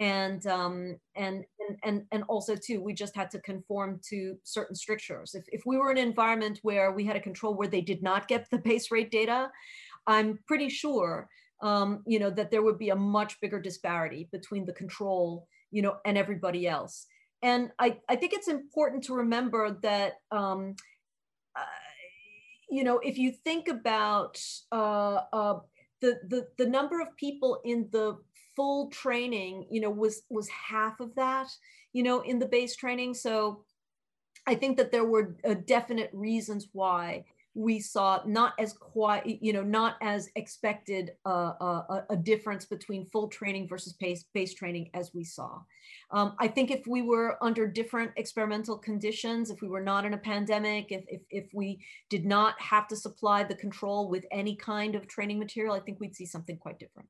And um, and and and also too we just had to conform to certain strictures. If, if we were in an environment where we had a control where they did not get the base rate data i'm pretty sure um, you know that there would be a much bigger disparity between the control you know and everybody else and i i think it's important to remember that um, uh, you know, if you think about uh, uh, the, the the number of people in the full training, you know, was was half of that, you know, in the base training. So I think that there were uh, definite reasons why we saw not as quite, you know, not as expected uh, uh, a difference between full training versus base, base training as we saw. Um, I think if we were under different experimental conditions, if we were not in a pandemic, if, if, if we did not have to supply the control with any kind of training material, I think we'd see something quite different.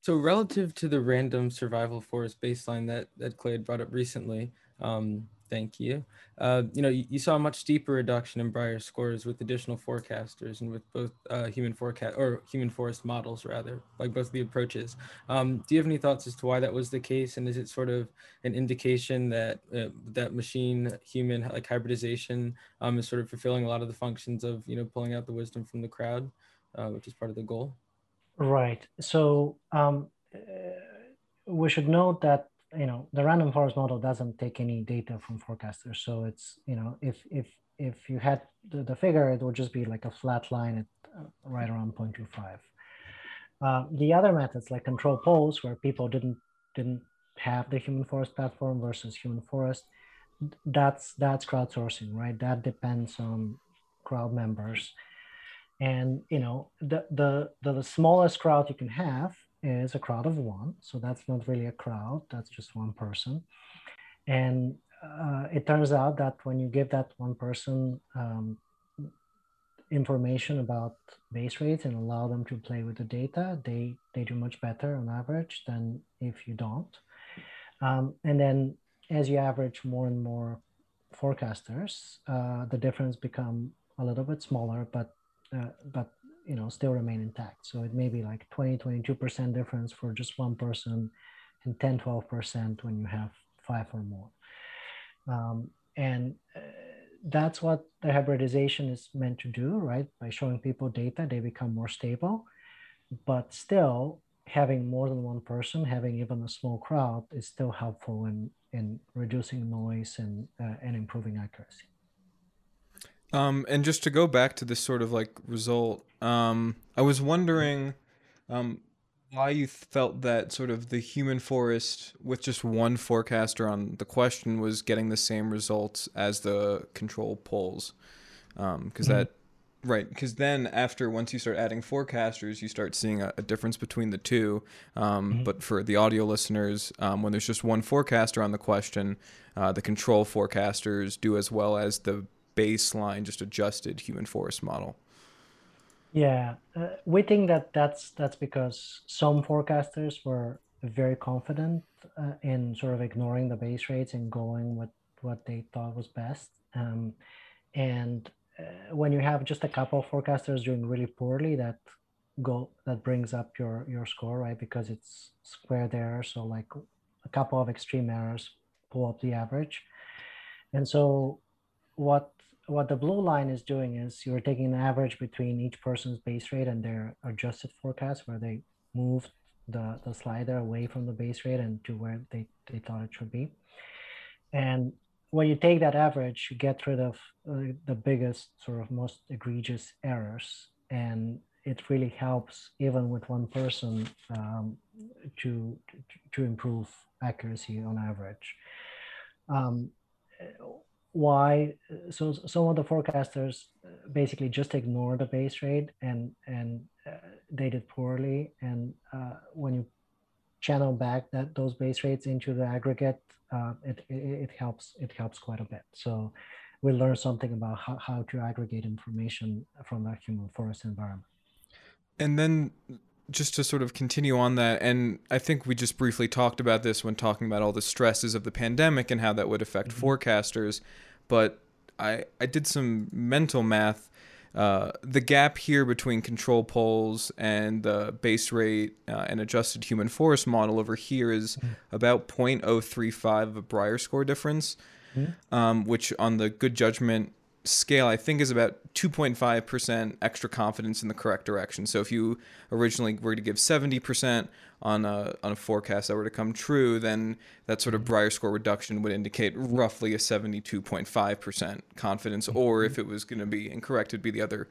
So relative to the random survival forest baseline that, that Clay had brought up recently, um, Thank you. Uh, you know, you, you, saw a much steeper reduction in Brier scores with additional forecasters and with both uh, human forecast or human forest models, rather, like both the approaches. Um, do you have any thoughts as to why that was the case, and is it sort of an indication that uh, that machine human like hybridization um, is sort of fulfilling a lot of the functions of you know pulling out the wisdom from the crowd, uh, which is part of the goal?
Right. So um, uh, we should note that you know the random forest model doesn't take any data from forecasters. So it's you know if if if you had the, the figure it would just be like a flat line at uh, right around 0.25 uh, the other methods like control polls where people didn't didn't have the human forest platform versus human forest that's that's crowdsourcing right? That depends on crowd members. And you know the the the, the smallest crowd you can have is a crowd of one. So that's not really a crowd, that's just one person. And uh, it turns out that when you give that one person um, information about base rates and allow them to play with the data, they, they do much better on average than if you don't. Um, and then as you average more and more forecasters, uh, the difference become a little bit smaller, but uh, but you know still remain intact. So it may be like 20 22% difference for just one person and 10 12% when you have five or more. Um, and uh, that's what the hybridization is meant to do right? By showing people data they become more stable. But still having more than one person having even a small crowd is still helpful in in reducing noise and uh, and improving accuracy
um, and just to go back to this sort of like result, um, I was wondering um, why you felt that sort of the human forest with just one forecaster on the question was getting the same results as the control polls. Because um, mm-hmm. that, right, because then after once you start adding forecasters, you start seeing a, a difference between the two. Um, mm-hmm. But for the audio listeners, um, when there's just one forecaster on the question, uh, the control forecasters do as well as the baseline, just adjusted human forest model?
Yeah, uh, we think that that's that's because some forecasters were very confident uh, in sort of ignoring the base rates and going with what they thought was best. Um, and uh, when you have just a couple of forecasters doing really poorly, that go that brings up your your score, right? Because it's squared error, so like a couple of extreme errors pull up the average. And so what what the blue line is doing is you're taking an average between each person's base rate and their adjusted forecast where they moved the, the slider away from the base rate and to where they, they thought it should be. And when you take that average, you get rid of uh, the biggest, sort of most egregious errors. And it really helps, even with one person, um, to, to, to improve accuracy on average. Um, why so some of the forecasters basically just ignore the base rate and and uh, they did poorly. And uh, when you channel back that those base rates into the aggregate uh, it, it, it helps it helps quite a bit. So we learn something about how, how to aggregate information from the human forest environment.
And then just to sort of continue on that, and I think we just briefly talked about this when talking about all the stresses of the pandemic and how that would affect mm-hmm. forecasters, but I I did some mental math. Uh, the gap here between control polls and the base rate uh, and adjusted human forest model over here is mm-hmm. about 0.035 of a Brier score difference, mm-hmm. um, which on the good judgment scale, I think, is about 2.5% extra confidence in the correct direction. So if you originally were to give 70% on a, on a forecast that were to come true, then that sort of mm-hmm. Brier score reduction would indicate roughly a 72.5% confidence. Or if mm-hmm. it was going to be incorrect, it'd be the other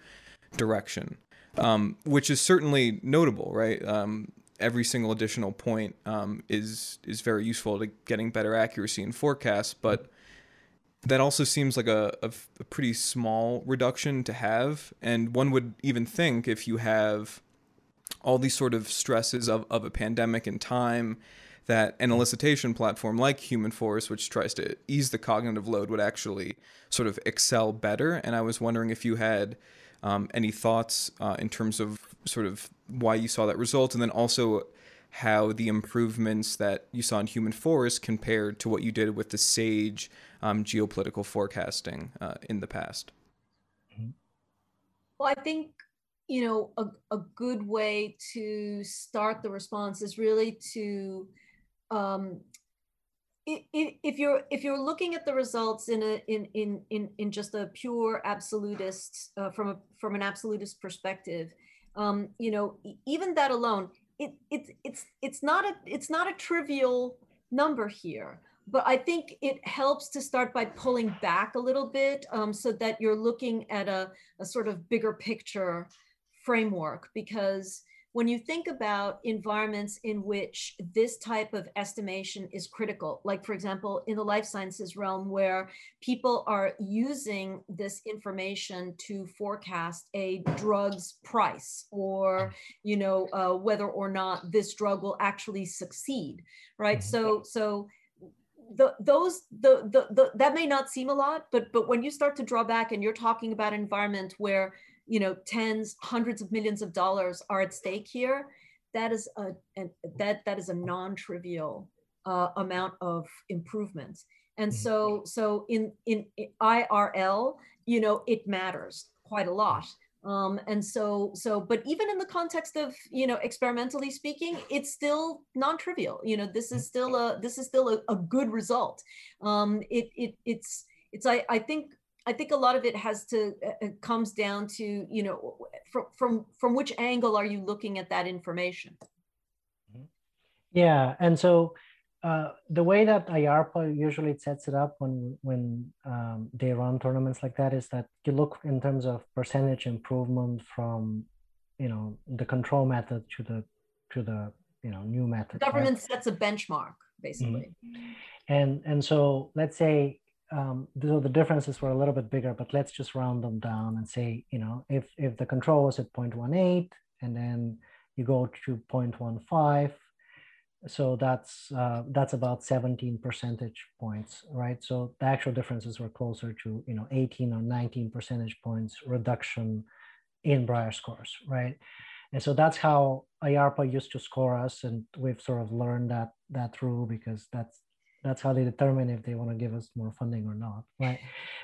direction, um, which is certainly notable, right? Um, every single additional point um, is is very useful to getting better accuracy in forecasts, but that also seems like a, a, a, pretty small reduction to have. And one would even think if you have all these sort of stresses of, of a pandemic and time, that an elicitation platform like Human Forest, which tries to ease the cognitive load, would actually sort of excel better. And I was wondering if you had um, any thoughts uh, in terms of sort of why you saw that result, and then also how the improvements that you saw in Human Forest compared to what you did with the SAGE um, geopolitical forecasting uh, in the past?
Well, I think you know a, a good way to start the response is really to um, if you're if you're looking at the results in a in in in, in just a pure absolutist uh, from a from an absolutist perspective um, you know even that alone it, it, it's it's not a it's not a trivial number here but I think it helps to start by pulling back a little bit um, so that you're looking at a, a sort of bigger picture framework because when you think about environments in which this type of estimation is critical, like for example, in the life sciences realm, where people are using this information to forecast a drug's price or, you know, uh, whether or not this drug will actually succeed, right? Mm-hmm. So, so the, those the, the the that may not seem a lot, but but when you start to draw back and you're talking about an environment where you know tens hundreds of millions of dollars are at stake here that is a, a that that is a non-trivial uh, amount of improvement and mm-hmm. so so in in irl you know it matters quite a lot um, and so so but even in the context of you know experimentally speaking it's still non-trivial you know this is still a this is still a, a good result um, it, it it's it's I, I think I think a lot of it has to uh, uh, comes down to you know from from from which angle are you looking at that information?
Mm-hmm. Yeah, and so uh, the way that IARPA usually sets it up when when um, they run tournaments like that is that you look in terms of percentage improvement from you know the control method to the to the you know new method.
The government right? sets a benchmark basically.
Mm-hmm. And and so let's say um, so the differences were a little bit bigger, but let's just round them down and say, you know, if, if the control was at 0.18 and then you go to 0.15, so that's uh, that's about 17 percentage points, right? So the actual differences were closer to, you know, 18 or 19 percentage points reduction in Brier scores, right? And so that's how IARPA used to score us, and we've sort of learned that that through because that's that's how they determine if they want to give us more funding or not right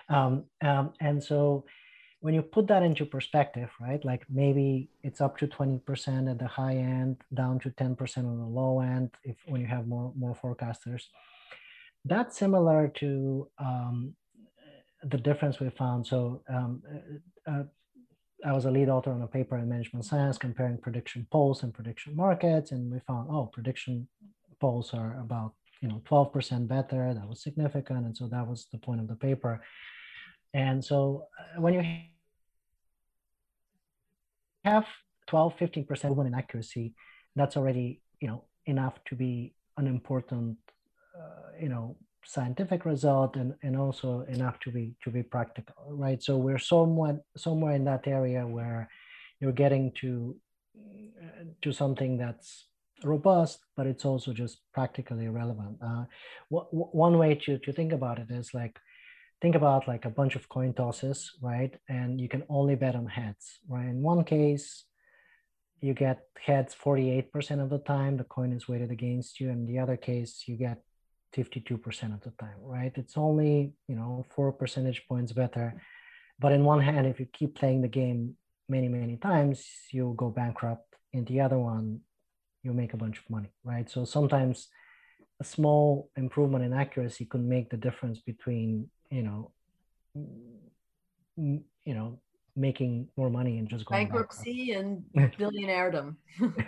um, um, and so when you put that into perspective right like maybe it's up to 20% at the high end down to 10% on the low end if when you have more more forecasters. That's similar to um, the difference we found. So um, uh, uh, I was a lead author on a paper in management science comparing prediction polls and prediction markets, and we found oh, prediction polls are about you know 12% better. That was significant and so that was the point of the paper and so uh, when you have 12 15% movement in accuracy that's already you know enough to be an important uh, you know scientific result and, and also enough to be to be practical right? So we're somewhat somewhere in that area where you're getting to to something that's robust but it's also just practically relevant uh, one way to, to think about it is like think about like a bunch of coin tosses right and you can only bet on heads right in one case you get heads 48% of the time the coin is weighted against you and the other case you get 52% of the time, right? It's only, you know, four percentage points better. But in one hand, if you keep playing the game many, many times, you'll go bankrupt. In the other one, you'll make a bunch of money, right? So sometimes a small improvement in accuracy could make the difference between, you know, you know, making more money and just going
bankruptcy and billionairedom.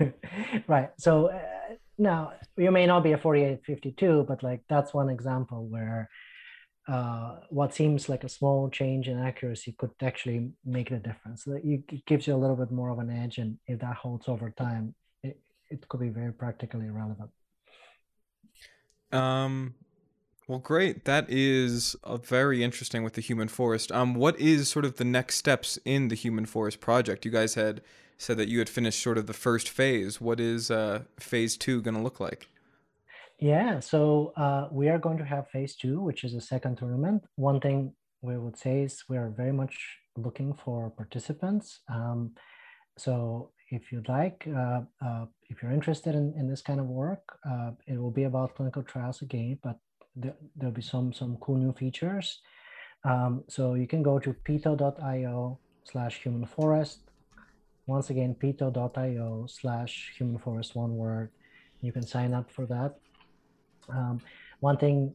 right. So uh, now you may not be a 4852 but like that's one example where uh, what seems like a small change in accuracy could actually make the difference it gives you a little bit more of an edge and if that holds over time it, it could be very practically relevant
um well great that is a very interesting with the human forest um what is sort of the next steps in the human forest project you guys had said that you had finished sort of the first phase. What is uh, phase two going to look like?
Yeah, so uh, we are going to have phase two, which is a second tournament. One thing we would say is we are very much looking for participants. Um, so if you'd like, uh, uh, if you're interested in, in this kind of work, uh, it will be about clinical trials again, but there, will be some, some cool new features. Um, so you can go to pytho.io slash human forest once again, pytho.io slash human forest one word. You can sign up for that. Um, one thing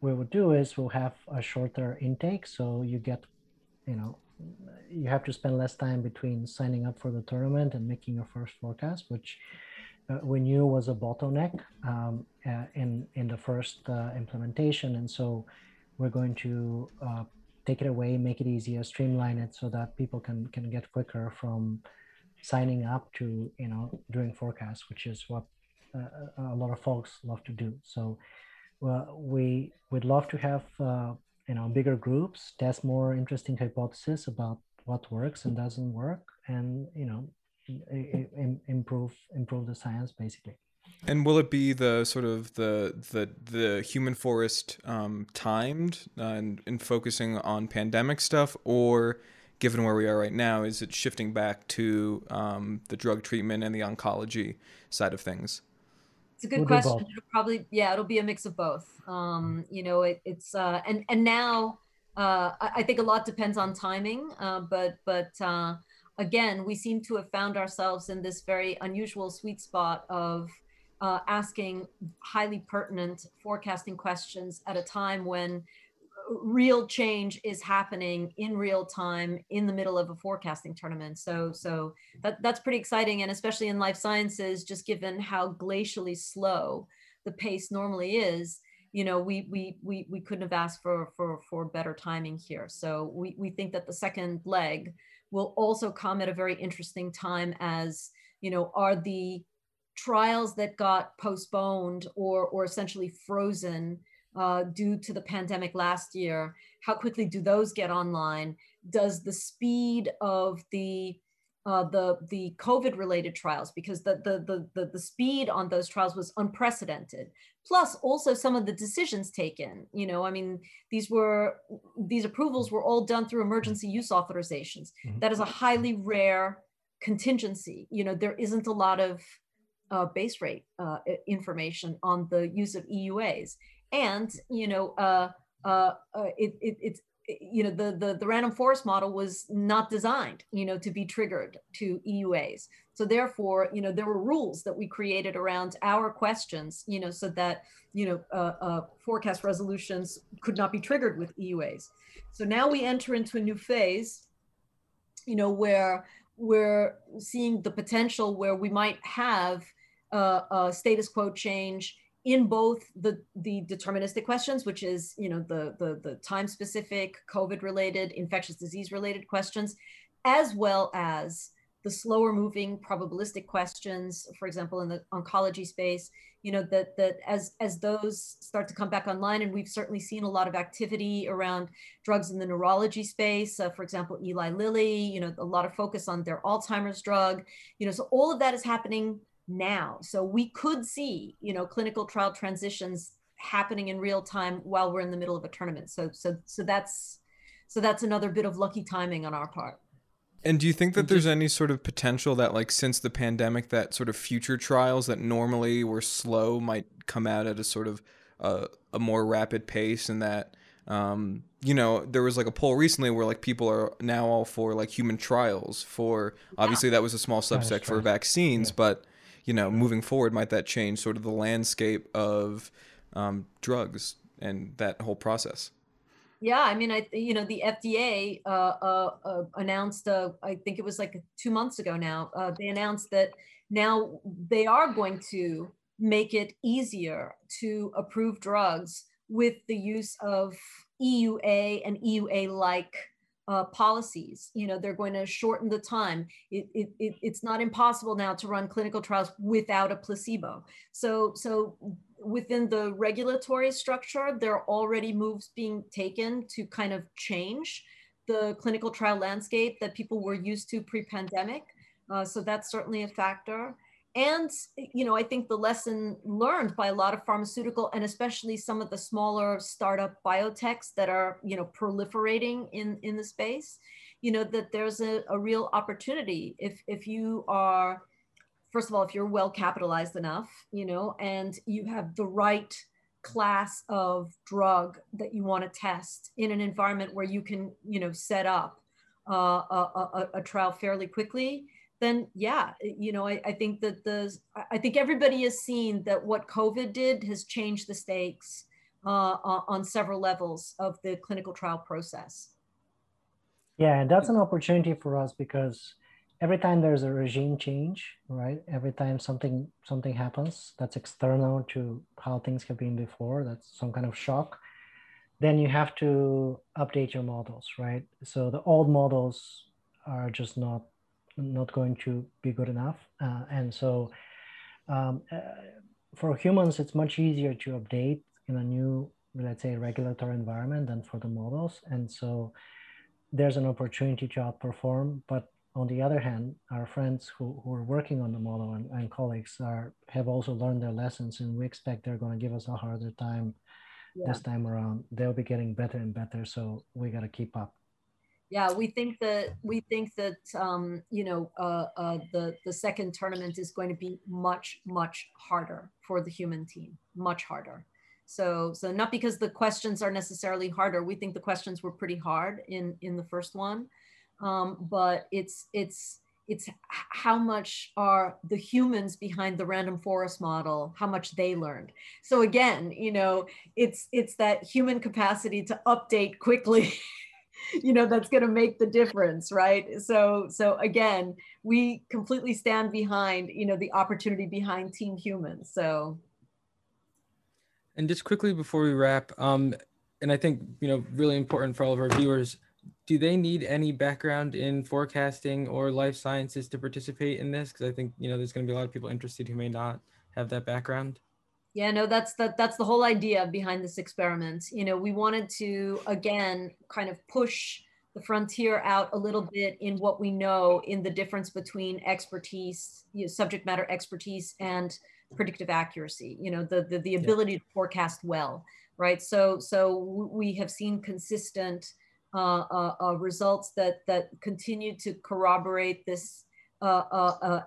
we would do is we'll have a shorter intake. So you get, you know, you have to spend less time between signing up for the tournament and making your first forecast, which we knew was a bottleneck um, uh, in, in the first uh, implementation. And so we're going to uh, take it away, make it easier, streamline it so that people can, can get quicker from signing up to you know doing forecasts, which is what uh, a lot of folks love to do. So well, we would love to have uh, you know bigger groups, test more interesting hypotheses about what works and doesn't work, and you know improve improve the science basically.
And will it be the sort of the the the human forest um, timed uh, and, and focusing on pandemic stuff, or given where we are right now, is it shifting back to um, the drug treatment and the oncology side of things?
It's a good we'll question. It'll probably, yeah, it'll be a mix of both. Um, you know, it, it's uh, and and now uh, I think a lot depends on timing, uh, but but uh, again, we seem to have found ourselves in this very unusual sweet spot of uh, asking highly pertinent forecasting questions at a time when real change is happening in real time in the middle of a forecasting tournament. So, so that, that's pretty exciting. And especially in life sciences, just given how glacially slow the pace normally is, you know, we, we, we, we couldn't have asked for, for, for better timing here. So we, we think that the second leg will also come at a very interesting time as, you know, are the trials that got postponed or, or essentially frozen uh, due to the pandemic last year? How quickly do those get online? Does the speed of the uh, the the COVID related trials because the, the the the the speed on those trials was unprecedented. Plus, also some of the decisions taken. You know, I mean, these were these approvals were all done through emergency use authorizations. Mm-hmm. That is a highly rare contingency. You know, there isn't a lot of uh, base rate uh, information on the use of EUAs and you know uh, uh, uh, it, it, it's you know the, the the random forest model was not designed you know to be triggered to EUAs so therefore you know there were rules that we created around our questions you know so that you know uh, uh, forecast resolutions could not be triggered with EUAs so now we enter into a new phase you know where we're seeing the potential where we might have uh, a status quo change in both the the deterministic questions which is you know the the, the time specific covid related infectious disease related questions as well as the slower moving probabilistic questions, for example, in the oncology space, you know, that, that as, as those start to come back online, and we've certainly seen a lot of activity around drugs in the neurology space, uh, for example, Eli Lilly, you know, a lot of focus on their Alzheimer's drug, you know, so all of that is happening now. So we could see, you know, clinical trial transitions happening in real time while we're in the middle of a tournament. So, so, so that's, so that's another bit of lucky timing on our part.
And do you think that there's any sort of potential that, like, since the pandemic, that sort of future trials that normally were slow might come out at a sort of uh, a more rapid pace, and that, um, you know, there was like a poll recently where like people are now all for like human trials for obviously that was a small subset for vaccines, yeah. but you know, moving forward, might that change sort of the landscape of um, drugs and that whole process?
Yeah, I mean, I you know the FDA uh, uh, uh, announced, uh, I think it was like two months ago now. Uh, they announced that now they are going to make it easier to approve drugs with the use of EUA and EUA-like uh, policies. You know, they're going to shorten the time. It, it, it, it's not impossible now to run clinical trials without a placebo. So, so within the regulatory structure, there are already moves being taken to kind of change the clinical trial landscape that people were used to pre-pandemic. Uh, so that's certainly a factor. And, you know, I think the lesson learned by a lot of pharmaceutical and especially some of the smaller startup biotechs that are, you know, proliferating in, in the space, you know, that there's a, a real opportunity. If, if you are, first of all, if you're well capitalized enough, you know, and you have the right class of drug that you want to test in an environment where you can, you know, set up uh, a, a, a, trial fairly quickly, then yeah, you know, I, I think that the, I think everybody has seen that what COVID did has changed the stakes uh, on several levels of the clinical trial process.
Yeah, and that's an opportunity for us because every time there's a regime change, right? Every time something something happens that's external to how things have been before, that's some kind of shock, then you have to update your models, right? So the old models are just not not going to be good enough, uh, and so um, uh, for humans, it's much easier to update in a new, let's say, regulatory environment than for the models, and so there's an opportunity to outperform, but on the other hand, our friends who, who are working on the model and, and colleagues are have also learned their lessons, and we expect they're going to give us a harder time yeah. this time around. They'll be getting better and better, so we got to keep up.
Yeah, we think that we think that um, you know uh, uh, the the second tournament is going to be much much harder for the human team, much harder. So so not because the questions are necessarily harder. We think the questions were pretty hard in in the first one um, but it's it's it's how much are the humans behind the random forest model how much they learned so again you know it's it's that human capacity to update quickly you know that's going to make the difference right so so again we completely stand behind you know the opportunity behind team humans so
and just quickly before we wrap um and i think you know really important for all of our viewers do they need any background in forecasting or life sciences to participate in this? Because I think you know there's going to be a lot of people interested who may not have that background.
Yeah, no, that's that that's the whole idea behind this experiment. You know, we wanted to again kind of push the frontier out a little bit in what we know in the difference between expertise, you know, subject matter expertise and predictive accuracy, you know, the the, the ability yeah. to forecast well, right? So so we have seen consistent uh, uh, uh, results that that continue to corroborate this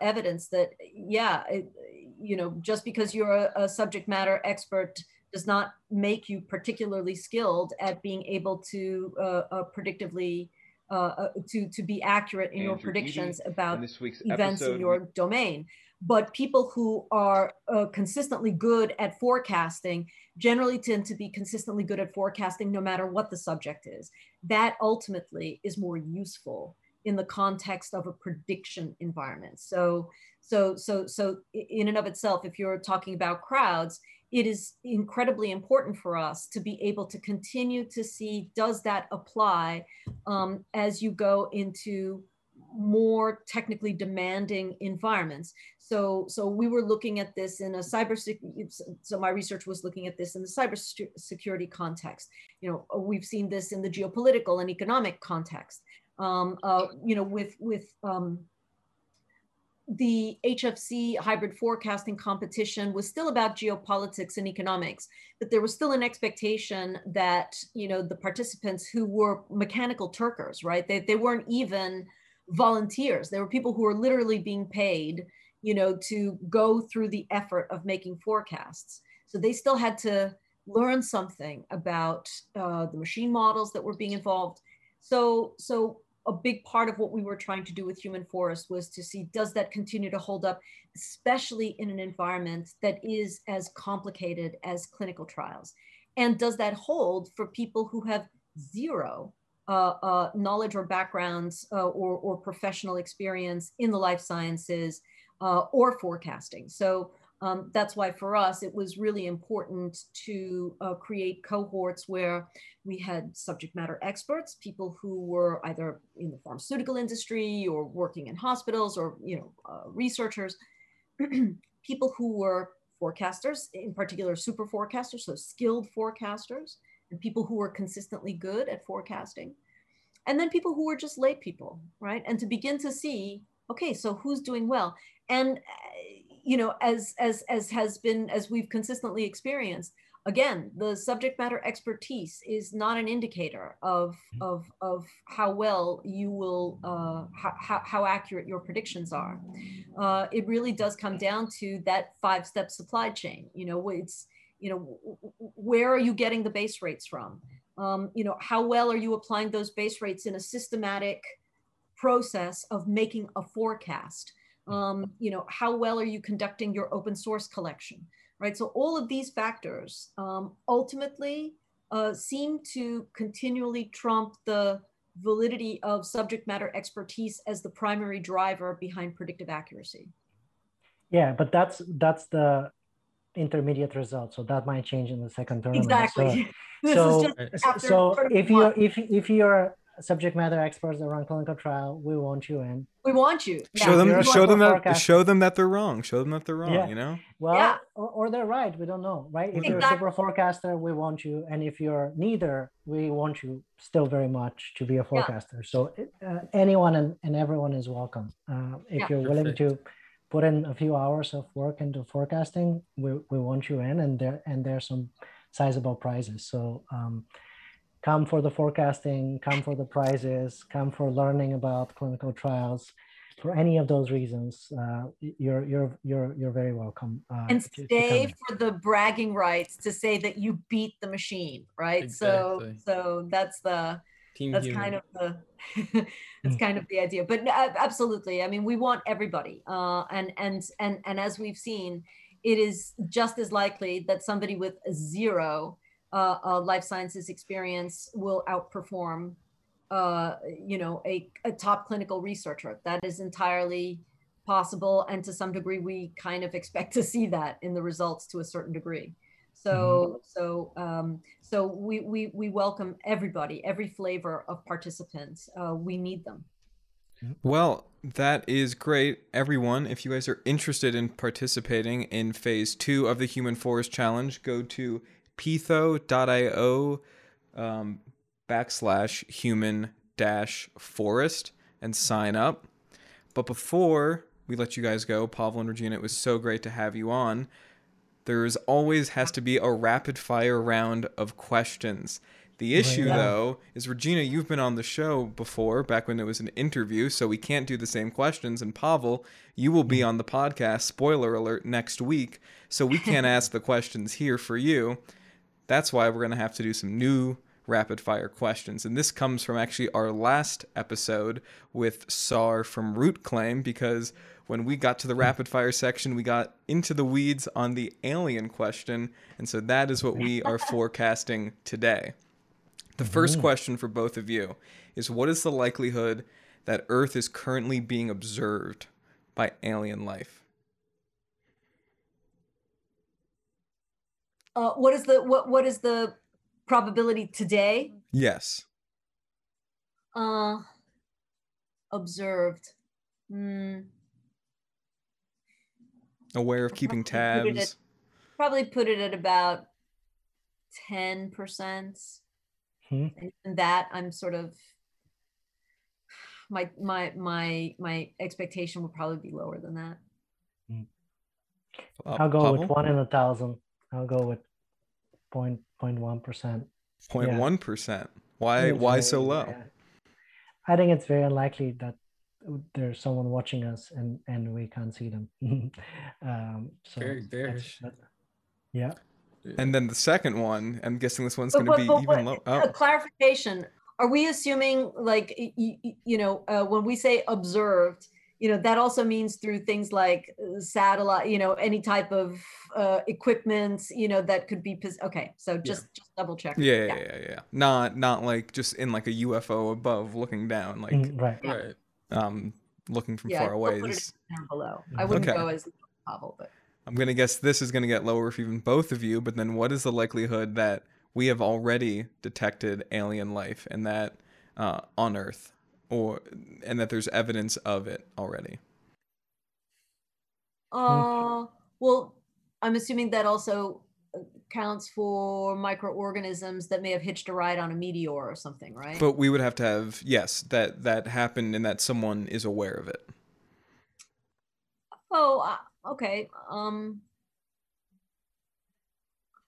evidence that yeah, it, you know, just because you're a, a subject matter expert does not make you particularly skilled at being able to predictively uh, uh, to to be accurate in Andrew your predictions about events in your domain. But people who are uh, consistently good at forecasting generally tend to be consistently good at forecasting no matter what the subject is. That ultimately is more useful in the context of a prediction environment. So, so, so, so in and of itself, if you're talking about crowds, it is incredibly important for us to be able to continue to see does that apply um, as you go into more technically demanding environments. So, so we were looking at this in a cyber. So my research was looking at this in the cyber security context. You know, we've seen this in the geopolitical and economic context. Um, uh, you know, with with um, the HFC hybrid forecasting competition was still about geopolitics and economics, but there was still an expectation that you know the participants who were mechanical Turkers, right? They they weren't even volunteers. There were people who were literally being paid you know, to go through the effort of making forecasts. So they still had to learn something about uh, the machine models that were being involved. So, so a big part of what we were trying to do with Human Forest was to see does that continue to hold up, especially in an environment that is as complicated as clinical trials, and does that hold for people who have zero uh, uh, knowledge or backgrounds uh, or, or professional experience in the life sciences uh, or forecasting. So um, that's why for us, it was really important to uh, create cohorts where we had subject matter experts, people who were either in the pharmaceutical industry or working in hospitals or, you know, uh, researchers, people who were forecasters, in particular super forecasters, so skilled forecasters, and people who were consistently good at forecasting. And then people who were just lay people, right? And to begin to see, okay, so who's doing well? and you know as as as has been as we've consistently experienced again the subject matter expertise is not an indicator of of of how well you will uh, how, how accurate your predictions are. Uh, it really does come down to that five step supply chain. You know it's you know where are you getting the base rates from? Um, you know how well are you applying those base rates in a systematic process of making a forecast um, you know, how well are you conducting your open source collection, right? So all of these factors um, ultimately uh, seem to continually trump the validity of subject matter expertise as the primary driver behind predictive accuracy.
Yeah, but that's that's the intermediate result. So that might change in the second term.
Exactly.
So, so, so if you if if you're subject matter experts that run clinical trial, we want you in.
We want you.
Yeah. Show them, show them that, forecast. show them that they're wrong. Show them that they're wrong. Yeah. You know.
Well, yeah. or, or, they're right. We don't know, right? If exactly. you're a super forecaster, we want you, and if you're neither, we want you still very much to be a forecaster. Yeah. So uh, anyone and, and everyone is welcome. Uh, if you're willing Perfect. to put in a few hours of work into forecasting, we, we want you in, and there and there's some sizable prizes. So. Um, come for the forecasting, come for the prizes, come for learning about clinical trials. For any of those reasons, uh, you're you're you're you're very welcome.
Uh, and stay to for the bragging rights to say that you beat the machine, right? Exactly. So so that's the Team that's human. kind of the that's mm. kind of the idea. But uh, absolutely, I mean, we want everybody, uh, and and and and as we've seen, it is just as likely that somebody with zero uh, a life sciences experience will outperform, uh, you know, a, a top clinical researcher. That is entirely possible, and to some degree, we kind of expect to see that in the results to a certain degree. So, mm-hmm. so, um, so we, we we welcome everybody, every flavor of participants. Uh, we need them.
Well, that is great, everyone. If you guys are interested in participating in phase two of the Human Forest Challenge, go to pytho.io um, backslash human dash forest and sign up. But before we let you guys go, Pavel and Regina, it was so great to have you on. There's always has to be a rapid fire round of questions. The issue, yeah. though, is Regina, you've been on the show before, back when it was an interview, so we can't do the same questions. And Pavel, you will be mm. on the podcast, spoiler alert, next week, so we can't ask the questions here for you. That's why we're going to have to do some new rapid fire questions. And this comes from actually our last episode with Saar from Rootclaim because when we got to the rapid fire section, we got into the weeds on the alien question. And so that is what we are forecasting today. The first mm-hmm. question for both of you is what is the likelihood that Earth is currently being observed by alien life?
Uh, what is the what what is the probability today?
Yes.
Uh, observed. Mm,
Aware of keeping
Probably put it
tabs.
probably put it at about 10%.
Hmm.
And even that I'm sort of my my my my expectation would probably be lower than that.
Uh,
I'll go
Pavel?
with one in a thousand. I'll go with point point one percent.
0.1%. Why why so low?
I think it's very unlikely that there's someone watching us and and we can't see them. um, so
Very bearish.
that's- yeah.
And then the second one, I'm guessing this one's going to be
but
even
what-
lower.
A
Oh,
clarification, are we assuming like, y- y- y- you know, uh, when we say observed, you know, that also means through things like uh, satellite, you know, any type of uh, equipment, you know, that could be, pos- okay, so just, just double check.
yeah, yeah, yeah, yeah. Not not like just in like a UFO above looking down, like
Mm, right.
Right.
um looking from
Yeah,
far away.
still put Down below. I wouldn't
Okay.
go as Pavel, but.
I'm gonna guess this is gonna get lower for even both of you. But then, what is the likelihood that we have already detected alien life and that uh, on Earth, or and that there's evidence of it already?
Uh, well, I'm assuming that also uh, counts for microorganisms that may have hitched a ride on a meteor or something, right?
But we would have to have yes that that happened and that someone is aware of it.
Oh, uh, okay. Um,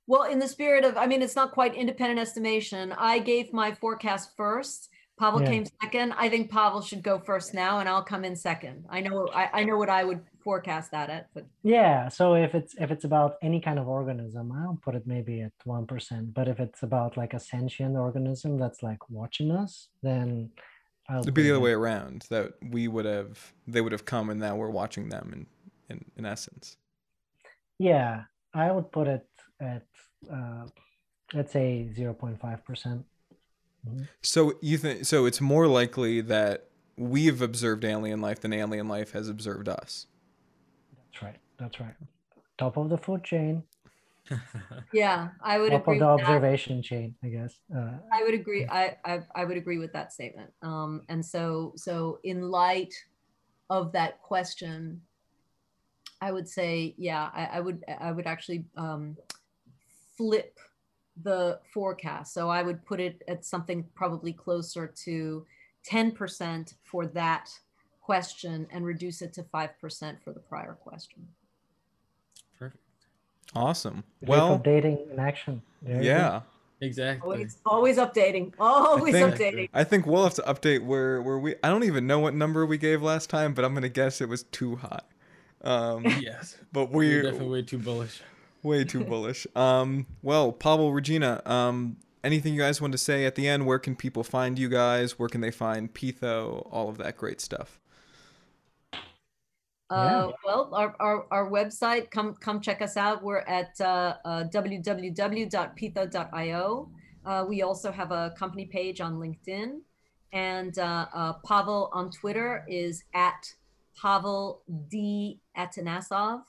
well, in the spirit of, I mean, it's not quite independent estimation. I gave my forecast first. Pavel
Yeah.
came second. I think Pavel should go first now, and I'll come in second. I know, I, I know what I would forecast that at, but
Yeah. So if it's if it's about any kind of organism, I'll put it maybe at one percent. But if it's about like a sentient organism that's like watching us, then I'll
It'd be the other way around. That we would have they would have come and now we're watching them in in, in essence.
Yeah, I would put it at uh, let's say zero point five percent.
So you think so? It's more likely that we've observed alien life than alien life has observed us.
That's right. That's right. Top of the food chain,
yeah, I would
top
agree
of the
with that.
observation chain, I guess. Uh,
I would agree. I, I I would agree with that statement. Um, and so so in light of that question, I would say, yeah, I, I would I would actually um, flip the forecast. So I would put it at something probably closer to ten percent for that question and reduce it to five percent for the prior question.
Perfect.
Awesome.
Rick
Well,
updating in action. There
yeah.
Exactly.
Always always updating. Always
think-
updating.
I think we'll have to update where where we. I don't even know what number we gave last time, but I'm gonna guess it was too high. Um,
Yes.
but
We're
we're
definitely way too bullish.
Way too bullish. Um, well, Pavel, Regina, um, anything you guys want to say at the end? Where can people find you guys? Where can they find Pytho? All of that great stuff.
Uh, well, our, our, our website, come come check us out. We're at uh, uh, www.pytho.io. Uh, we also have a company page on LinkedIn. And uh, uh, Pavel on Twitter is at Pavel D. Atanasov.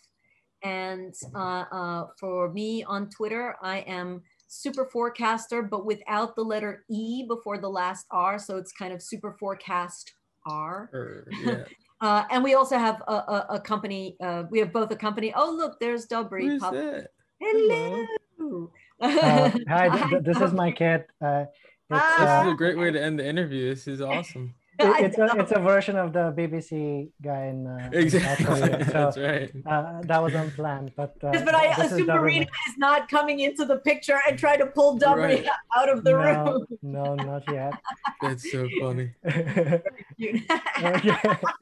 And uh, uh, for me on Twitter, I am Super Forecaster, but without the letter E before the last R. So it's kind of Super Forecast R.
Or, yeah.
Uh, and we also have a, a, a company. Uh, we have both a company. Oh, look, there's Dobry.
Who's that?
Hello.
Uh, hi, th- th- this is my cat. Uh, it's,
Ah.
This is a great way to end the interview. This is awesome.
it- it's a it's a version of the BBC guy in uh,
Exactly.
Korea. So
That's right.
uh, that was unplanned, but uh,
Yes, but I
this is
assume Marina is not coming into the picture and try to pull Dobry
Right.
out of the
no,
room.
no, not yet.
That's so funny.
Okay.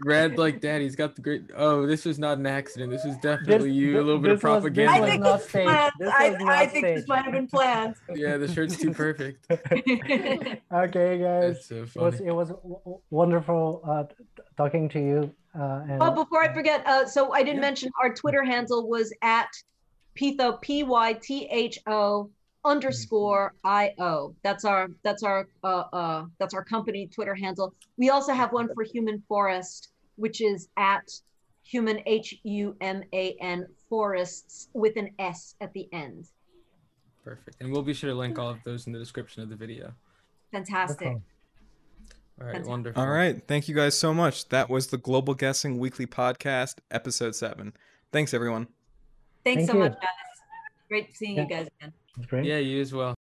Red like daddy's got the great. Oh, this was not an accident. This was definitely you.
thi-
a little bit of
this was- this
propaganda.
I
was
think
not
this was
staged. This
I,
was
I
not
think this might have been planned.
yeah, the shirt's too perfect.
okay, guys.
That's so
It was it was w- w- wonderful uh, talking to you. Uh, and
Oh, before I forget, uh, so I didn't
Yeah.
mention our Twitter handle was at Pytho P Y T H O underscore I O. That's our that's our uh, uh, that's our company Twitter handle. We also have one for Human Forest, which is at Human H U M A N Forests with an S at the end.
Perfect. And we'll be sure to link all of those in the description of the video.
Fantastic.
Wonderful.
All right,
Fantastic.
wonderful.
All right. Thank you guys so much. That was the Global Guessing Weekly Podcast, episode seven. Thanks, everyone.
Thanks
Thank
so
you.
much, guys. Great seeing
Yeah.
you guys again.
Great.
Yeah, you as well.